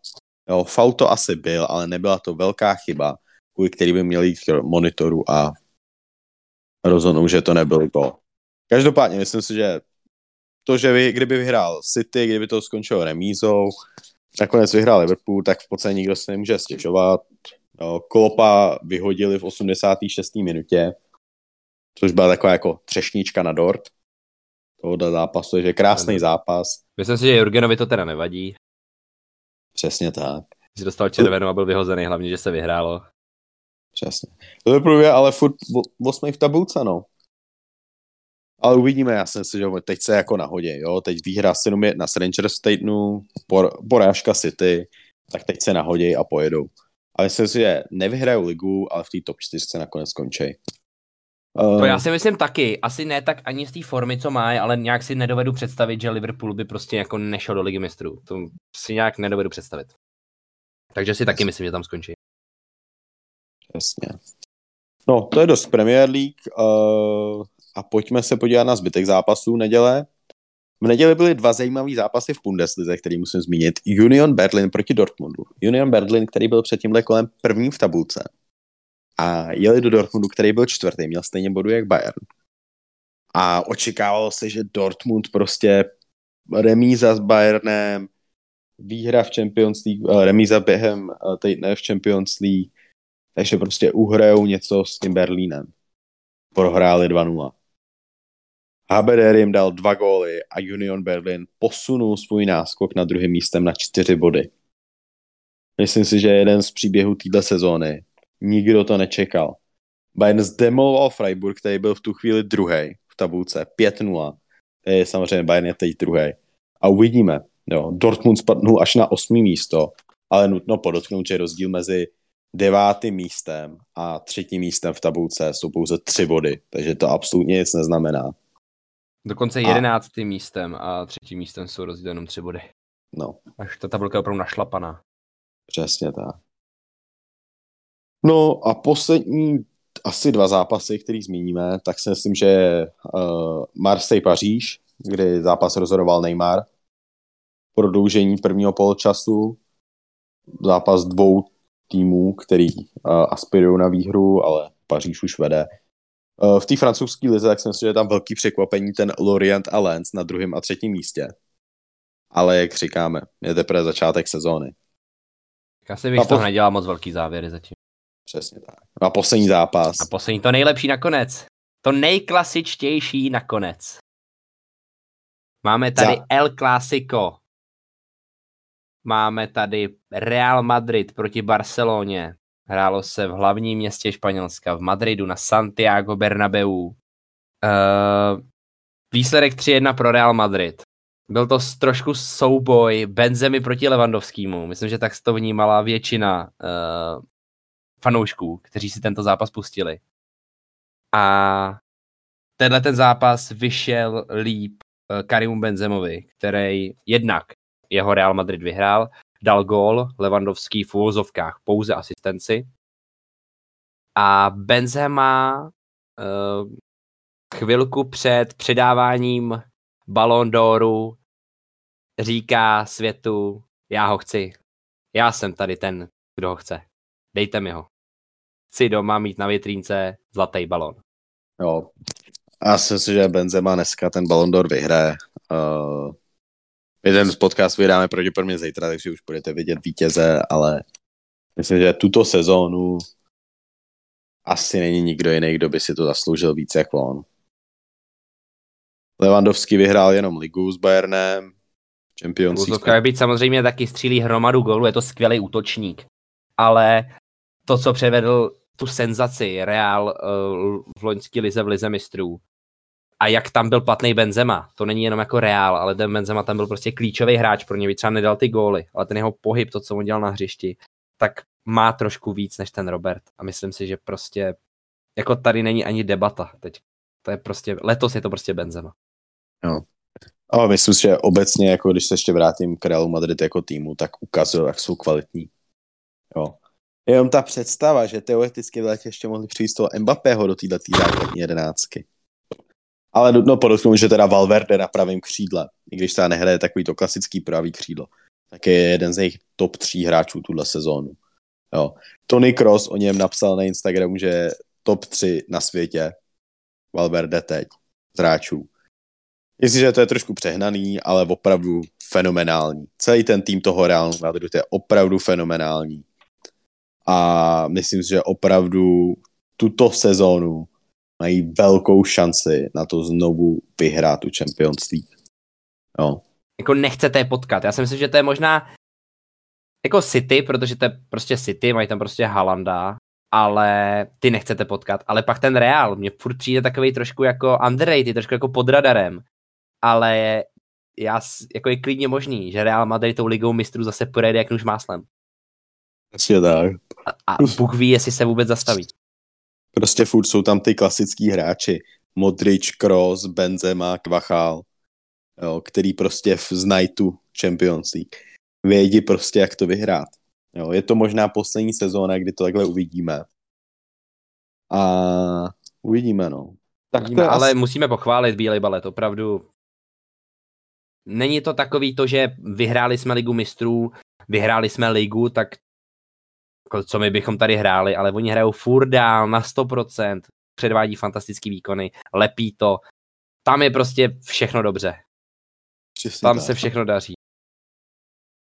Jo, faul to asi byl, ale nebyla to velká chyba, kvůli který by měli jít monitoru a rozhodnou, že to nebyl gol. Každopádně myslím si, že to, že vy, kdyby vyhrál City, kdyby to skončilo remízou, nakonec vyhrál Liverpool, tak v podstatě nikdo se nemůže stěžovat. Jo, Klopa vyhodili v 86. minutě, což byla taková jako třešnička na dort tohohle zápasu, že krásný ano. zápas. Myslím si, že Jurgenovi to teda nevadí. Přesně tak. Že dostal červenou a byl vyhozený, hlavně, že se vyhrálo. Přesně. To je ale furt osmý v tabulce, no. Ale uvidíme, já si myslím, že teď se jako nahodě, jo, teď výhra 7-1 s Rangers Statenu, por, porážka City, tak teď se nahodí a pojedou. Ale myslím si, že nevyhrajou ligu, ale v té top 4 nakonec skončí. Uh, to já si myslím taky. Asi ne tak ani z té formy, co má, ale nějak si nedovedu představit, že Liverpool by prostě jako nešel do ligy mistrů. To si nějak nedovedu představit. Takže si taky myslím, že tam skončí. Jasně. No, to je dost Premier League uh, a pojďme se podívat na zbytek zápasů neděle. V neděli byly dva zajímavé zápasy v Bundeslize, který musím zmínit. Union Berlin proti Dortmundu. Union Berlin, který byl před tímhle kolem první v tabulce. A jeli do Dortmundu, který byl čtvrtý, měl stejně bodu jak Bayern. A očekávalo se, že Dortmund prostě remíza s Bayernem, výhra v Champions League, uh, remíza během uh, týdne v Champions League, takže prostě uhrajou něco s tím Berlínem. Prohráli 2-0. HBDR jim dal dva góly a Union Berlin posunul svůj náskok na druhém místem na čtyři body. Myslím si, že jeden z příběhů této sezóny. Nikdo to nečekal. Bayern zdemoloval Freiburg, který byl v tu chvíli druhý v tabulce, 5-0. To je samozřejmě Bayern je teď druhý. A uvidíme. Jo, Dortmund spadnul až na osmý místo, ale nutno podotknout, že rozdíl mezi devátým místem a třetím místem v tabulce jsou pouze tři body, takže to absolutně nic neznamená. Dokonce jedenáctým místem a třetím místem jsou rozdíl jenom tři body. No. Až ta tabulka je opravdu našlapaná. Přesně tak. No a poslední asi dva zápasy, který zmíníme, tak si myslím, že uh, Marseille-Paříž, kdy zápas rozhodoval Neymar, prodloužení prvního poločasu, zápas dvou týmů, který uh, aspirují na výhru, ale Paříž už vede. Uh, v té francouzské lize, tak si myslím, že je tam velký překvapení ten Lorient a Lens na druhém a třetím místě. Ale jak říkáme, je teprve začátek sezóny. Já si bych z toho nedělal moc velký závěry zatím. Přesně tak. A poslední zápas. A poslední to nejlepší nakonec. To nejklasičtější nakonec. Máme tady Za... El Clásico. Máme tady Real Madrid proti Barceloně. Hrálo se v hlavním městě Španělska, v Madridu, na Santiago Bernabeu. Uh, výsledek 3-1 pro Real Madrid. Byl to trošku souboj Benzemi proti Levandovskému. Myslím, že tak to vnímala většina uh, fanoušků, kteří si tento zápas pustili. A tenhle ten zápas vyšel líp Karimu Benzemovi, který jednak jeho Real Madrid vyhrál, dal gól, Levandovský v úvozovkách pouze asistenci. A Benzema uh, chvilku před předáváním Ballon d'Oru říká světu, já ho chci. Já jsem tady ten, kdo ho chce. Dejte mi ho. Chci doma mít na vitrínce zlatý balon. Jo. Já si myslím, že Benzema dneska ten Ballon d'Or vyhraje. Uh, jeden z podcast vydáme pravděpodobně zítra, takže už budete vidět vítěze, ale myslím, že tuto sezónu asi není nikdo jiný, kdo by si to zasloužil více jak on. Levandovský vyhrál jenom ligu s Bayernem, Champions League. být samozřejmě taky střílí hromadu gólů, je to skvělý útočník. Ale to, co převedl tu senzaci Real uh, v loňský lize v lize mistrů, a jak tam byl platný Benzema, to není jenom jako Real, ale ten Benzema tam byl prostě klíčový hráč pro ně, třeba nedal ty góly, ale ten jeho pohyb, to, co on dělal na hřišti, tak má trošku víc než ten Robert. A myslím si, že prostě jako tady není ani debata teď. To je prostě, letos je to prostě Benzema. Jo. Ale myslím si, že obecně, jako když se ještě vrátím k Realu Madrid jako týmu, tak ukazují, jak jsou kvalitní. Jo. Jenom ta představa, že teoreticky v létě ještě mohli přijít toho Mbappého do této základní jedenáctky. Ale no podotknu, že teda Valverde na pravém křídle, i když ta nehraje takový to klasický pravý křídlo, tak je jeden z jejich top tří hráčů tuhle sezónu. Jo. Tony Cross o něm napsal na Instagramu, že je top 3 na světě. Valverde teď z hráčů. Myslím, že to je trošku přehnaný, ale opravdu fenomenální. Celý ten tým toho Realu Madridu je opravdu fenomenální. A myslím si, že opravdu tuto sezónu mají velkou šanci na to znovu vyhrát tu Champions League. Jo. Jako nechcete je potkat. Já si myslím, že to je možná jako City, protože to je prostě City, mají tam prostě Halanda, ale ty nechcete potkat. Ale pak ten Real, mně furt přijde takový trošku jako underrated, trošku jako pod radarem. Ale já, jako je klidně možný, že Real Madrid tou ligou mistrů zase projede jak už máslem. Asi tak. A, a Bůh ví, jestli se vůbec zastaví. Prostě furt jsou tam ty klasický hráči. Modrič, Kroos, Benzema, Kvachal, jo, který prostě znají tu Champions League. Vědí prostě, jak to vyhrát. Jo, je to možná poslední sezóna, kdy to takhle uvidíme. A uvidíme, no. Tak uvidíme, to ale asi... musíme pochválit Bílej balet, opravdu. Není to takový to, že vyhráli jsme ligu mistrů, vyhráli jsme ligu, tak jako co my bychom tady hráli, ale oni hrajou furt dál na 100%, předvádí fantastický výkony, lepí to. Tam je prostě všechno dobře. Přesně Tam tak. se všechno daří.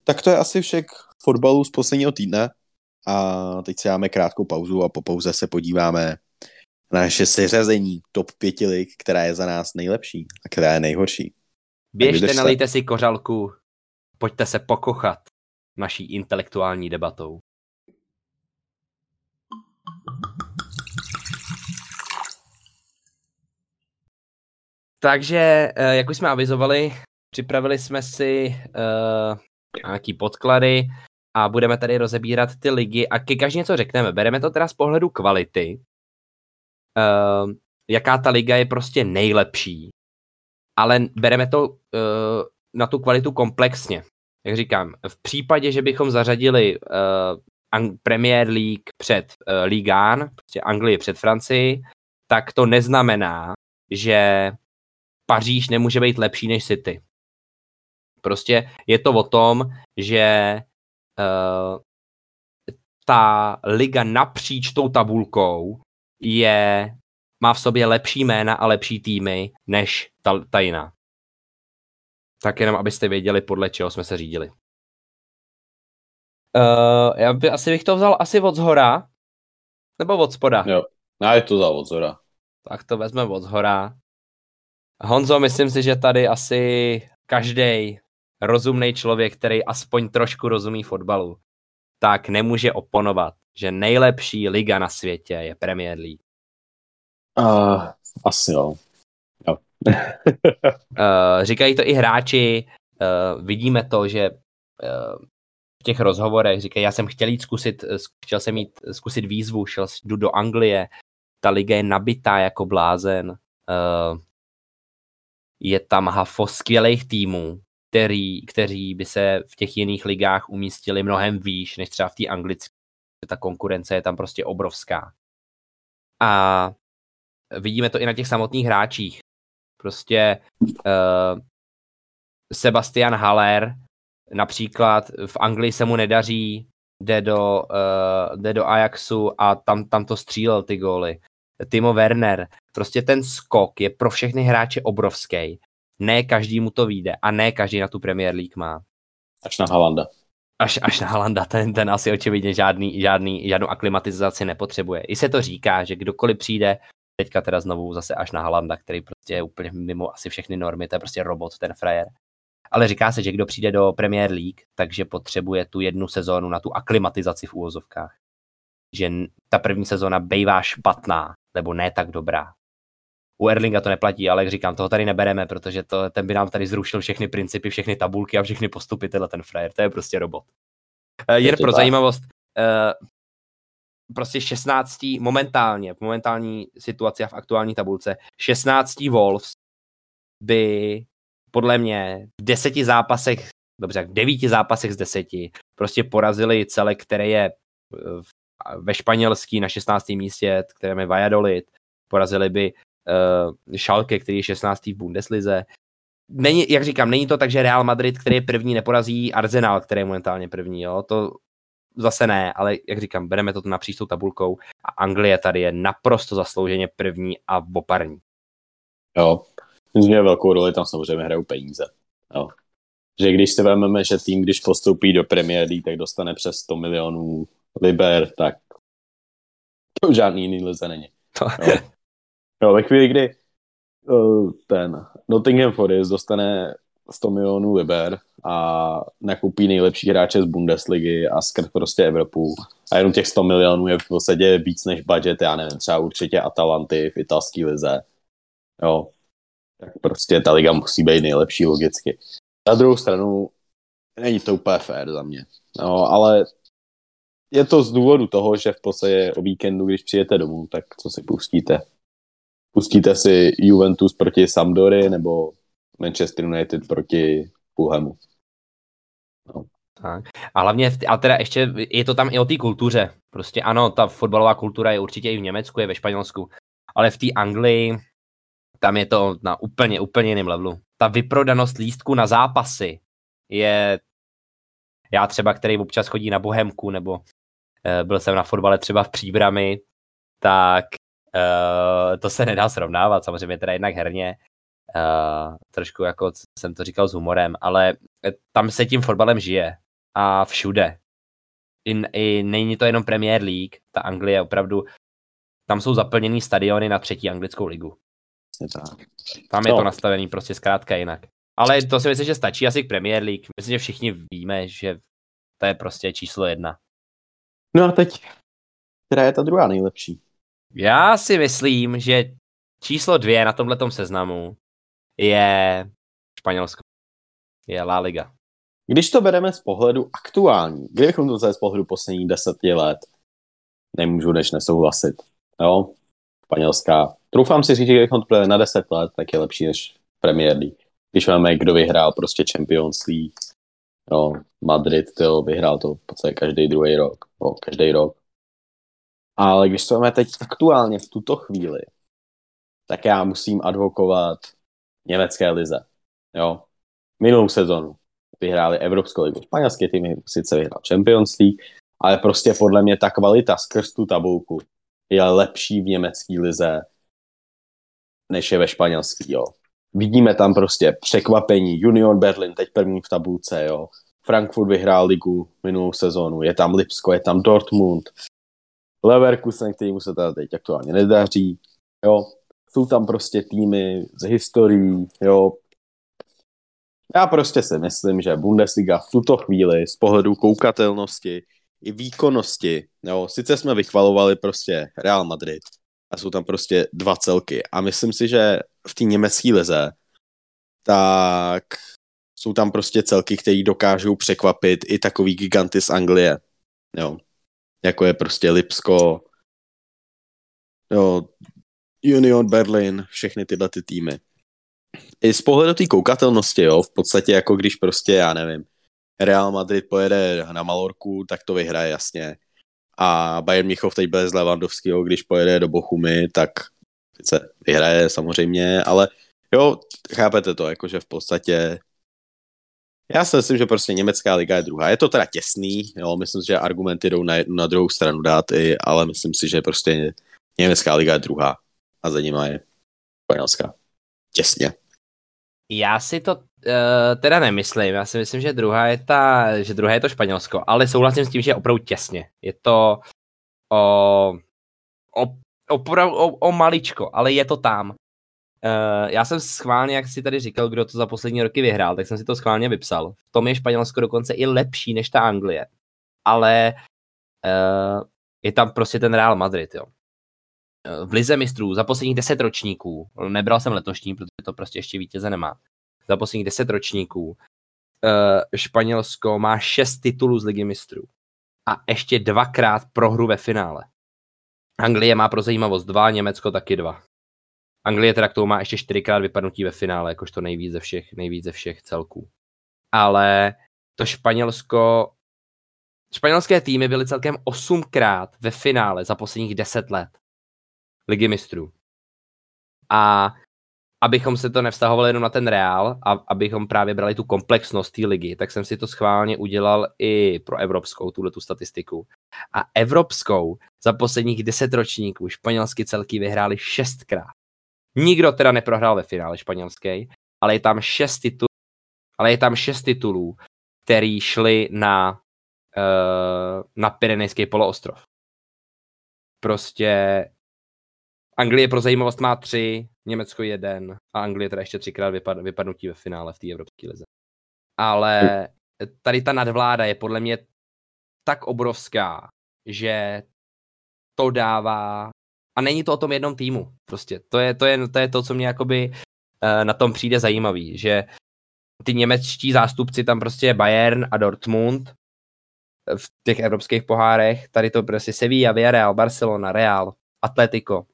Tak to je asi všech fotbalu z posledního týdne a teď si dáme krátkou pauzu a po pauze se podíváme na naše seřazení top 5 lig, která je za nás nejlepší a která je nejhorší. Běžte, nalejte si kořalku, pojďte se pokochat naší intelektuální debatou. Takže, eh, jak už jsme avizovali, připravili jsme si uh, nějaký podklady a budeme tady rozebírat ty ligy a ke každý něco řekneme. Bereme to teda z pohledu kvality, uh, jaká ta liga je prostě nejlepší, ale bereme to uh, na tu kvalitu komplexně. Jak říkám, v případě, že bychom zařadili uh, Premier League před uh, Ligue 1, prostě Anglii před Francii, tak to neznamená, že Paříž nemůže být lepší než City. Prostě je to o tom, že uh, ta liga napříč tou tabulkou je, má v sobě lepší jména a lepší týmy než ta, ta jiná. Tak jenom, abyste věděli, podle čeho jsme se řídili. Uh, já by, asi bych to vzal asi od zhora, nebo od spoda. Jo, já je to vzal od zhora. Tak to vezmeme od zhora. Honzo, myslím si, že tady asi každý rozumný člověk, který aspoň trošku rozumí fotbalu, tak nemůže oponovat, že nejlepší liga na světě je Premier League. Uh, asi jo. jo. uh, říkají to i hráči, uh, vidíme to, že uh, v těch rozhovorech říkají, já jsem chtěl jít zkusit, chtěl jsem jít zkusit výzvu, šel jdu do Anglie, ta liga je nabitá jako blázen. Uh, je tam hafo skvělých týmů, který, kteří by se v těch jiných ligách umístili mnohem výš, než třeba v té anglické. Ta konkurence je tam prostě obrovská. A vidíme to i na těch samotných hráčích. Prostě uh, Sebastian Haller například v Anglii se mu nedaří, jde do, uh, jde do Ajaxu a tam, tam to střílel ty góly. Timo Werner, prostě ten skok je pro všechny hráče obrovský. Ne každý mu to vyjde a ne každý na tu Premier League má. Až na Halanda. Až, až na Halanda, ten, ten asi očividně žádný, žádný, žádnou aklimatizaci nepotřebuje. I se to říká, že kdokoliv přijde, teďka teda znovu zase až na Halanda, který prostě je úplně mimo asi všechny normy, to je prostě robot, ten frajer. Ale říká se, že kdo přijde do Premier League, takže potřebuje tu jednu sezónu na tu aklimatizaci v úvozovkách. Že ta první sezóna bývá špatná, nebo ne tak dobrá. U Erlinga to neplatí, ale jak říkám, toho tady nebereme, protože to, ten by nám tady zrušil všechny principy, všechny tabulky a všechny postupy, tenhle ten frajer, to je prostě robot. Uh, jen pro tak. zajímavost, uh, prostě 16. momentálně, v momentální situaci a v aktuální tabulce, 16. Wolves by podle mě v deseti zápasech, dobře, v devíti zápasech z deseti prostě porazili celek, který je ve španělský na 16. místě, kterém je Valladolid, porazili by uh, Schalke, který je 16. v Bundeslize. Není, jak říkám, není to tak, že Real Madrid, který je první, neporazí Arsenal, který je momentálně první. Jo? To zase ne, ale jak říkám, bereme to na přístou tabulkou a Anglie tady je naprosto zaslouženě první a boparní. Jo, myslím, velkou roli tam samozřejmě hrajou peníze. Jo. Že když si vezmeme, že tým, když postoupí do Premier League, tak dostane přes 100 milionů liber, tak to žádný jiný lize není. Jo. jo, ve chvíli, kdy uh, ten Nottingham Forest dostane 100 milionů liber a nakoupí nejlepší hráče z Bundesligy a skrz prostě Evropu. A jenom těch 100 milionů je v podstatě víc než budget, já nevím, třeba určitě Atalanty v italské lize. Jo. Tak prostě ta liga musí být nejlepší logicky. Na druhou stranu není to úplně fair za mě. No, ale je to z důvodu toho, že v podstatě o víkendu, když přijete domů, tak co si pustíte? Pustíte si Juventus proti Sampdory nebo Manchester United proti Fulhamu. No. Tak. A hlavně, a teda ještě je to tam i o té kultuře. Prostě ano, ta fotbalová kultura je určitě i v Německu, je ve Španělsku, ale v té Anglii tam je to na úplně, úplně jiném levelu. Ta vyprodanost lístku na zápasy je, já třeba, který občas chodí na Bohemku, nebo byl jsem na fotbale třeba v Příbrami, tak uh, to se nedá srovnávat, samozřejmě teda jednak herně, Uh, trošku jako jsem to říkal s humorem, ale eh, tam se tím fotbalem žije a všude. I, I není to jenom Premier League, ta Anglie opravdu, tam jsou zaplněný stadiony na třetí anglickou ligu. Tam je no. to nastavený prostě zkrátka jinak. Ale to si myslím, že stačí asi k Premier League. Myslím, že všichni víme, že to je prostě číslo jedna. No a teď, která je ta druhá nejlepší? Já si myslím, že číslo dvě na tomhle seznamu je Španělsko. Je La Liga. Když to bereme z pohledu aktuální, kdybychom to vzali z pohledu posledních deseti let, nemůžu než nesouhlasit. Jo? Španělská. Troufám si říct, že kdybychom to na deset let, tak je lepší než Premier League. Když máme, kdo vyhrál prostě Champions League, jo, Madrid to vyhrál to v podstatě každý druhý rok, jo, každý rok. Ale když máme teď aktuálně v tuto chvíli, tak já musím advokovat německé lize. Jo. Minulou sezonu vyhráli Evropskou ligu. Španělské týmy sice vyhrál Champions League, ale prostě podle mě ta kvalita skrz tu tabulku je lepší v německé lize, než je ve španělský, jo. Vidíme tam prostě překvapení. Union Berlin teď první v tabulce, jo. Frankfurt vyhrál ligu minulou sezonu, je tam Lipsko, je tam Dortmund, Leverkusen, který mu se teda teď aktuálně nedaří, jo jsou tam prostě týmy z historií, jo. Já prostě si myslím, že Bundesliga v tuto chvíli z pohledu koukatelnosti i výkonnosti, jo, sice jsme vychvalovali prostě Real Madrid a jsou tam prostě dva celky a myslím si, že v té německé lize tak jsou tam prostě celky, které dokážou překvapit i takový giganty z Anglie, jo. Jako je prostě Lipsko, jo, Union Berlin, všechny tyhle ty týmy. i z pohledu té koukatelnosti, jo, v podstatě jako když prostě, já nevím, Real Madrid pojede na Malorku, tak to vyhraje jasně. A Bayern Michov teď bez Lewandowského, když pojede do Bochumy, tak sice vyhraje samozřejmě, ale jo, chápete to, jakože v podstatě já si myslím, že prostě německá liga je druhá. Je to teda těsný, jo, myslím si, že argumenty jdou na jednu, na druhou stranu dát, i, ale myslím si, že prostě německá liga je druhá a za nima je španělská. Těsně. Já si to uh, teda nemyslím. Já si myslím, že druhá je ta, že druhá je to Španělsko, ale souhlasím s tím, že je opravdu těsně. Je to o, o, opravdu o, o maličko, ale je to tam. Uh, já jsem schválně, jak si tady říkal, kdo to za poslední roky vyhrál, tak jsem si to schválně vypsal. V tom je Španělsko dokonce i lepší než ta Anglie. Ale uh, je tam prostě ten Real Madrid, jo. Uh, v Lize mistrů za posledních deset ročníků, nebral jsem letošní, protože to prostě ještě vítěze nemá, za posledních deset ročníků uh, Španělsko má šest titulů z Ligy mistrů a ještě dvakrát prohru ve finále. Anglie má pro zajímavost dva, Německo taky dva. Anglie teda k tomu má ještě čtyřikrát vypadnutí ve finále, jakožto nejvíc ze všech, nejvíc ze všech celků. Ale to Španělsko, španělské týmy byly celkem osmkrát ve finále za posledních deset let ligy mistrů. A abychom se to nevztahovali jenom na ten Real a abychom právě brali tu komplexnost té ligy, tak jsem si to schválně udělal i pro evropskou, tuhle tu statistiku. A evropskou za posledních deset ročníků španělsky celky vyhráli šestkrát. Nikdo teda neprohrál ve finále španělský, ale je tam šest titulů, ale je tam šest titulů, který šli na, uh, na Pyrenejský poloostrov. Prostě Anglie pro zajímavost má tři, Německo jeden a Anglie teda ještě třikrát vypad, vypadnutí ve finále v té Evropské lize. Ale tady ta nadvláda je podle mě tak obrovská, že to dává a není to o tom jednom týmu. Prostě to je to, je, to, je to co mě jakoby uh, na tom přijde zajímavý, že ty němečtí zástupci tam prostě je Bayern a Dortmund v těch evropských pohárech, tady to prostě Sevilla, Villarreal, Barcelona, Real, Atletico.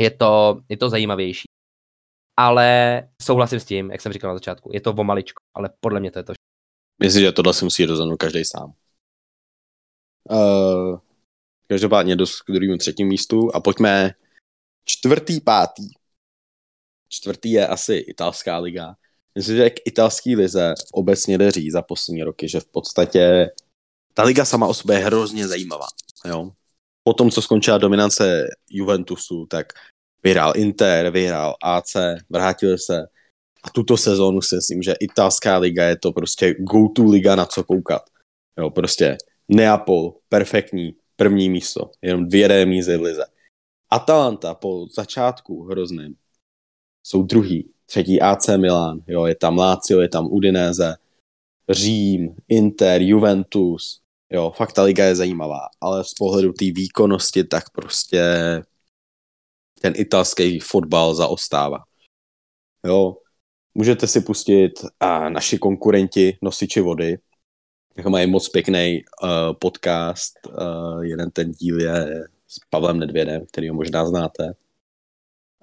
Je to, je to zajímavější. Ale souhlasím s tím, jak jsem říkal na začátku, je to o maličko, ale podle mě to je to. Myslím, že tohle si musí rozhodnout každý sám. Uh, Každopádně do k druhému třetím místu a pojďme čtvrtý, pátý. Čtvrtý je asi italská liga. Myslím, že k italský lize obecně jde říct za poslední roky, že v podstatě ta liga sama o sobě je hrozně zajímavá. Jo? Po tom, co skončila dominance Juventusu, tak vyhrál Inter, vyhrál AC, vrátil se a tuto sezónu si myslím, že italská liga je to prostě go-to liga na co koukat. Jo, prostě Neapol, perfektní, první místo, jenom dvě remízy v lize. Atalanta po začátku hrozným jsou druhý, třetí AC Milan, jo, je tam Lazio, je tam Udinese, Řím, Inter, Juventus, jo, fakt ta liga je zajímavá, ale z pohledu té výkonnosti tak prostě ten italský fotbal zaostává. Jo, můžete si pustit a naši konkurenti, nosiči vody, jako mají moc pěkný uh, podcast. Uh, jeden ten díl je s Pavlem Nedvědem, který ho možná znáte.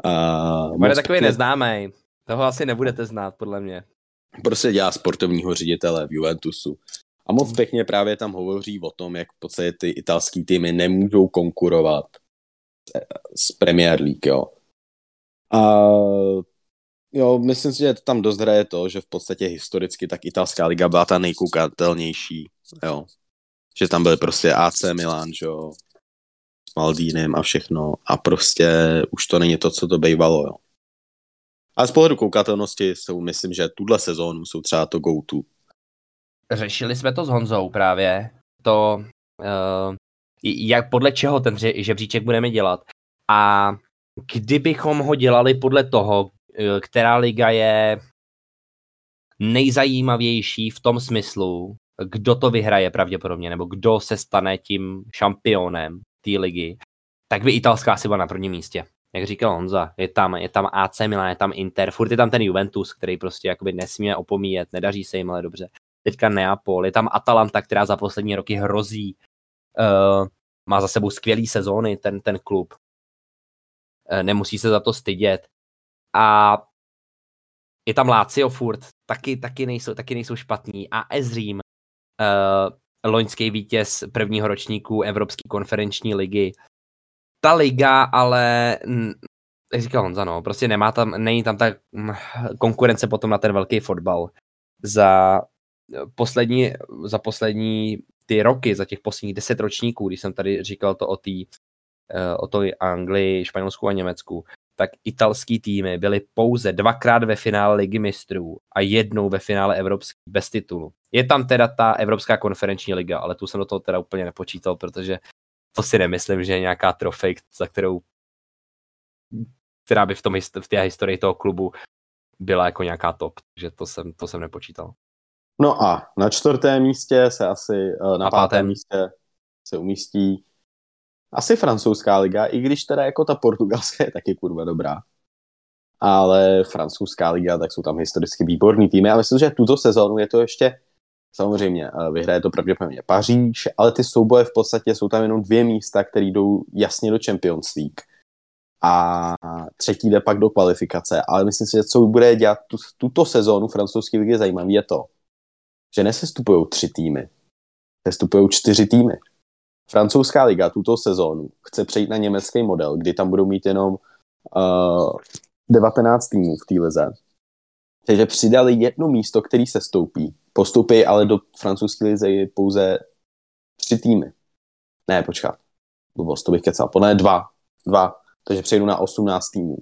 Uh, Bude takový pěkný... neznámý. Toho asi nebudete znát, podle mě. Prostě dělá sportovního ředitele v Juventusu. A moc pěkně právě tam hovoří o tom, jak v podstatě ty italský týmy nemůžou konkurovat s Premier League, jo. A jo, myslím si, že tam dost hraje to, že v podstatě historicky tak italská liga byla ta nejkoukatelnější, jo. Že tam byly prostě AC Milan, jo, s Maldínem a všechno a prostě už to není to, co to bývalo, jo. A z pohledu koukatelnosti jsou, myslím, že tuhle sezónu jsou třeba to go-to. Řešili jsme to s Honzou právě, to, uh, jak podle čeho ten žebříček budeme dělat. A kdybychom ho dělali podle toho, která liga je nejzajímavější v tom smyslu, kdo to vyhraje pravděpodobně, nebo kdo se stane tím šampionem té ligy, tak by italská asi byla na prvním místě. Jak říkal Honza, je tam, je tam AC Milan, je tam Inter, furt je tam ten Juventus, který prostě jakoby nesmíme opomíjet, nedaří se jim ale dobře. Teďka Neapol, je tam Atalanta, která za poslední roky hrozí, uh, má za sebou skvělý sezóny ten, ten klub. Uh, nemusí se za to stydět. A je tam Lazio furt, taky, taky, nejsou, taky nejsou špatní. A Ezrím, uh, loňský vítěz prvního ročníku Evropské konferenční ligy. Ta liga ale, jak říkal Honza, no, prostě nemá tam, není tam ta hm, konkurence potom na ten velký fotbal. Za poslední, za poslední ty roky, za těch posledních deset ročníků, když jsem tady říkal to o té eh, o Anglii, Španělsku a Německu, tak italský týmy byly pouze dvakrát ve finále Ligy mistrů a jednou ve finále Evropský bez titulu. Je tam teda ta Evropská konferenční liga, ale tu jsem do toho teda úplně nepočítal, protože to si nemyslím, že je nějaká trofej, za kterou která by v, tom, v té historii toho klubu byla jako nějaká top, takže to jsem, to jsem nepočítal. No a na čtvrtém místě se asi, eh, na, pátém, pátém místě se umístí asi francouzská liga, i když teda jako ta portugalská je taky kurva dobrá. Ale francouzská liga, tak jsou tam historicky výborný týmy a myslím, že tuto sezónu je to ještě samozřejmě eh, vyhraje to pravděpodobně Paříž, ale ty souboje v podstatě jsou tam jenom dvě místa, které jdou jasně do Champions League. A třetí jde pak do kvalifikace, ale myslím si, že co bude dělat tu, tuto sezónu francouzské ligy zajímavé je to, že nesestupují tři týmy, sestupují čtyři týmy. Francouzská liga tuto sezónu chce přejít na německý model, kdy tam budou mít jenom uh, 19 týmů v té lize. Takže přidali jedno místo, který se stoupí. Postoupí ale do francouzské lize pouze tři týmy. Ne, počkat. Blbost, to bych kecal. Podle dva. Dva. Takže přejdu na 18 týmů.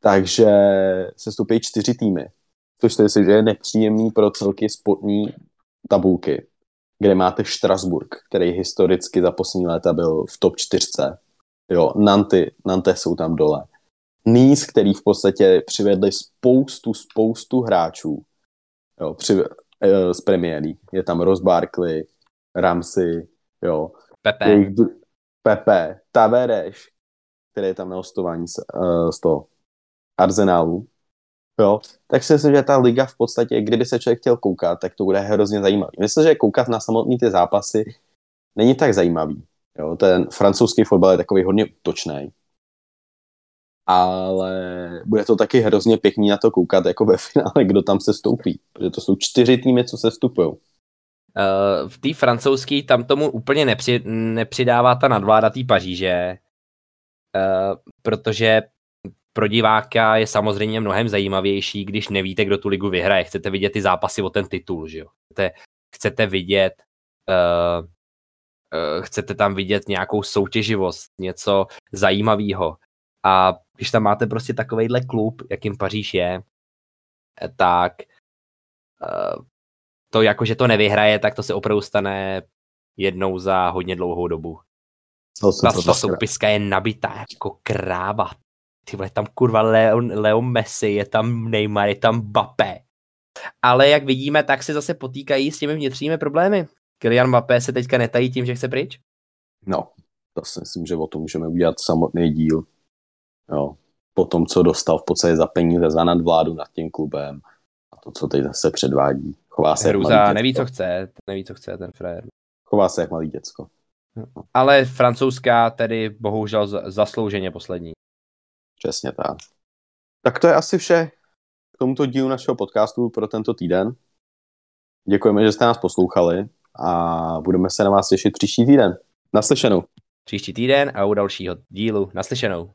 Takže se stoupí čtyři týmy. Což si, že je nepříjemný pro celky spodní tabulky kde máte Štrasburg, který historicky za poslední léta byl v top 4. Jo, Nanty, Nantes jsou tam dole. Nice, který v podstatě přivedli spoustu, spoustu hráčů jo, při, uh, z premiéry. Je tam Ross Barkley, Ramsey, jo. Pepe. Jejich, Pepe, Tavereš, který je tam na hostování z, uh, z toho Arsenálu. Jo, tak si myslím, že ta liga v podstatě, kdyby se člověk chtěl koukat, tak to bude hrozně zajímavý. Myslím, že koukat na samotný ty zápasy není tak zajímavý. Jo, ten francouzský fotbal je takový hodně útočný. Ale bude to taky hrozně pěkný na to koukat jako ve finále, kdo tam se stoupí. Protože to jsou čtyři týmy, co se stupují. Uh, v té francouzské tam tomu úplně nepři, nepřidává ta nadvláda té Paříže, uh, protože pro diváka je samozřejmě mnohem zajímavější, když nevíte, kdo tu ligu vyhraje. Chcete vidět ty zápasy o ten titul, že jo? Chcete, chcete vidět uh, uh, chcete tam vidět nějakou soutěživost, něco zajímavého. A když tam máte prostě takovejhle klub, jakým Paříž je, tak uh, to jako, že to nevyhraje, tak to se opravdu stane jednou za hodně dlouhou dobu. Ta, ta soupiska je nabitá jako kráva ty vole, tam kurva Leo, Leo Messi, je tam Neymar, je tam Bape. Ale jak vidíme, tak se zase potýkají s těmi vnitřními problémy. Kylian Mbappé se teďka netají tím, že chce pryč? No, to si myslím, že o tom můžeme udělat samotný díl. Jo. Po tom, co dostal v podstatě za peníze za nadvládu nad tím klubem a to, co teď zase předvádí. Chová se Hruza, jak neví, co chce, neví, co chce ten frajer. Chová se jak malý děcko. Ale francouzská tedy bohužel zaslouženě poslední. Přesně tak. Tak to je asi vše k tomuto dílu našeho podcastu pro tento týden. Děkujeme, že jste nás poslouchali a budeme se na vás těšit příští týden. Naslyšenou. Příští týden a u dalšího dílu. Naslyšenou.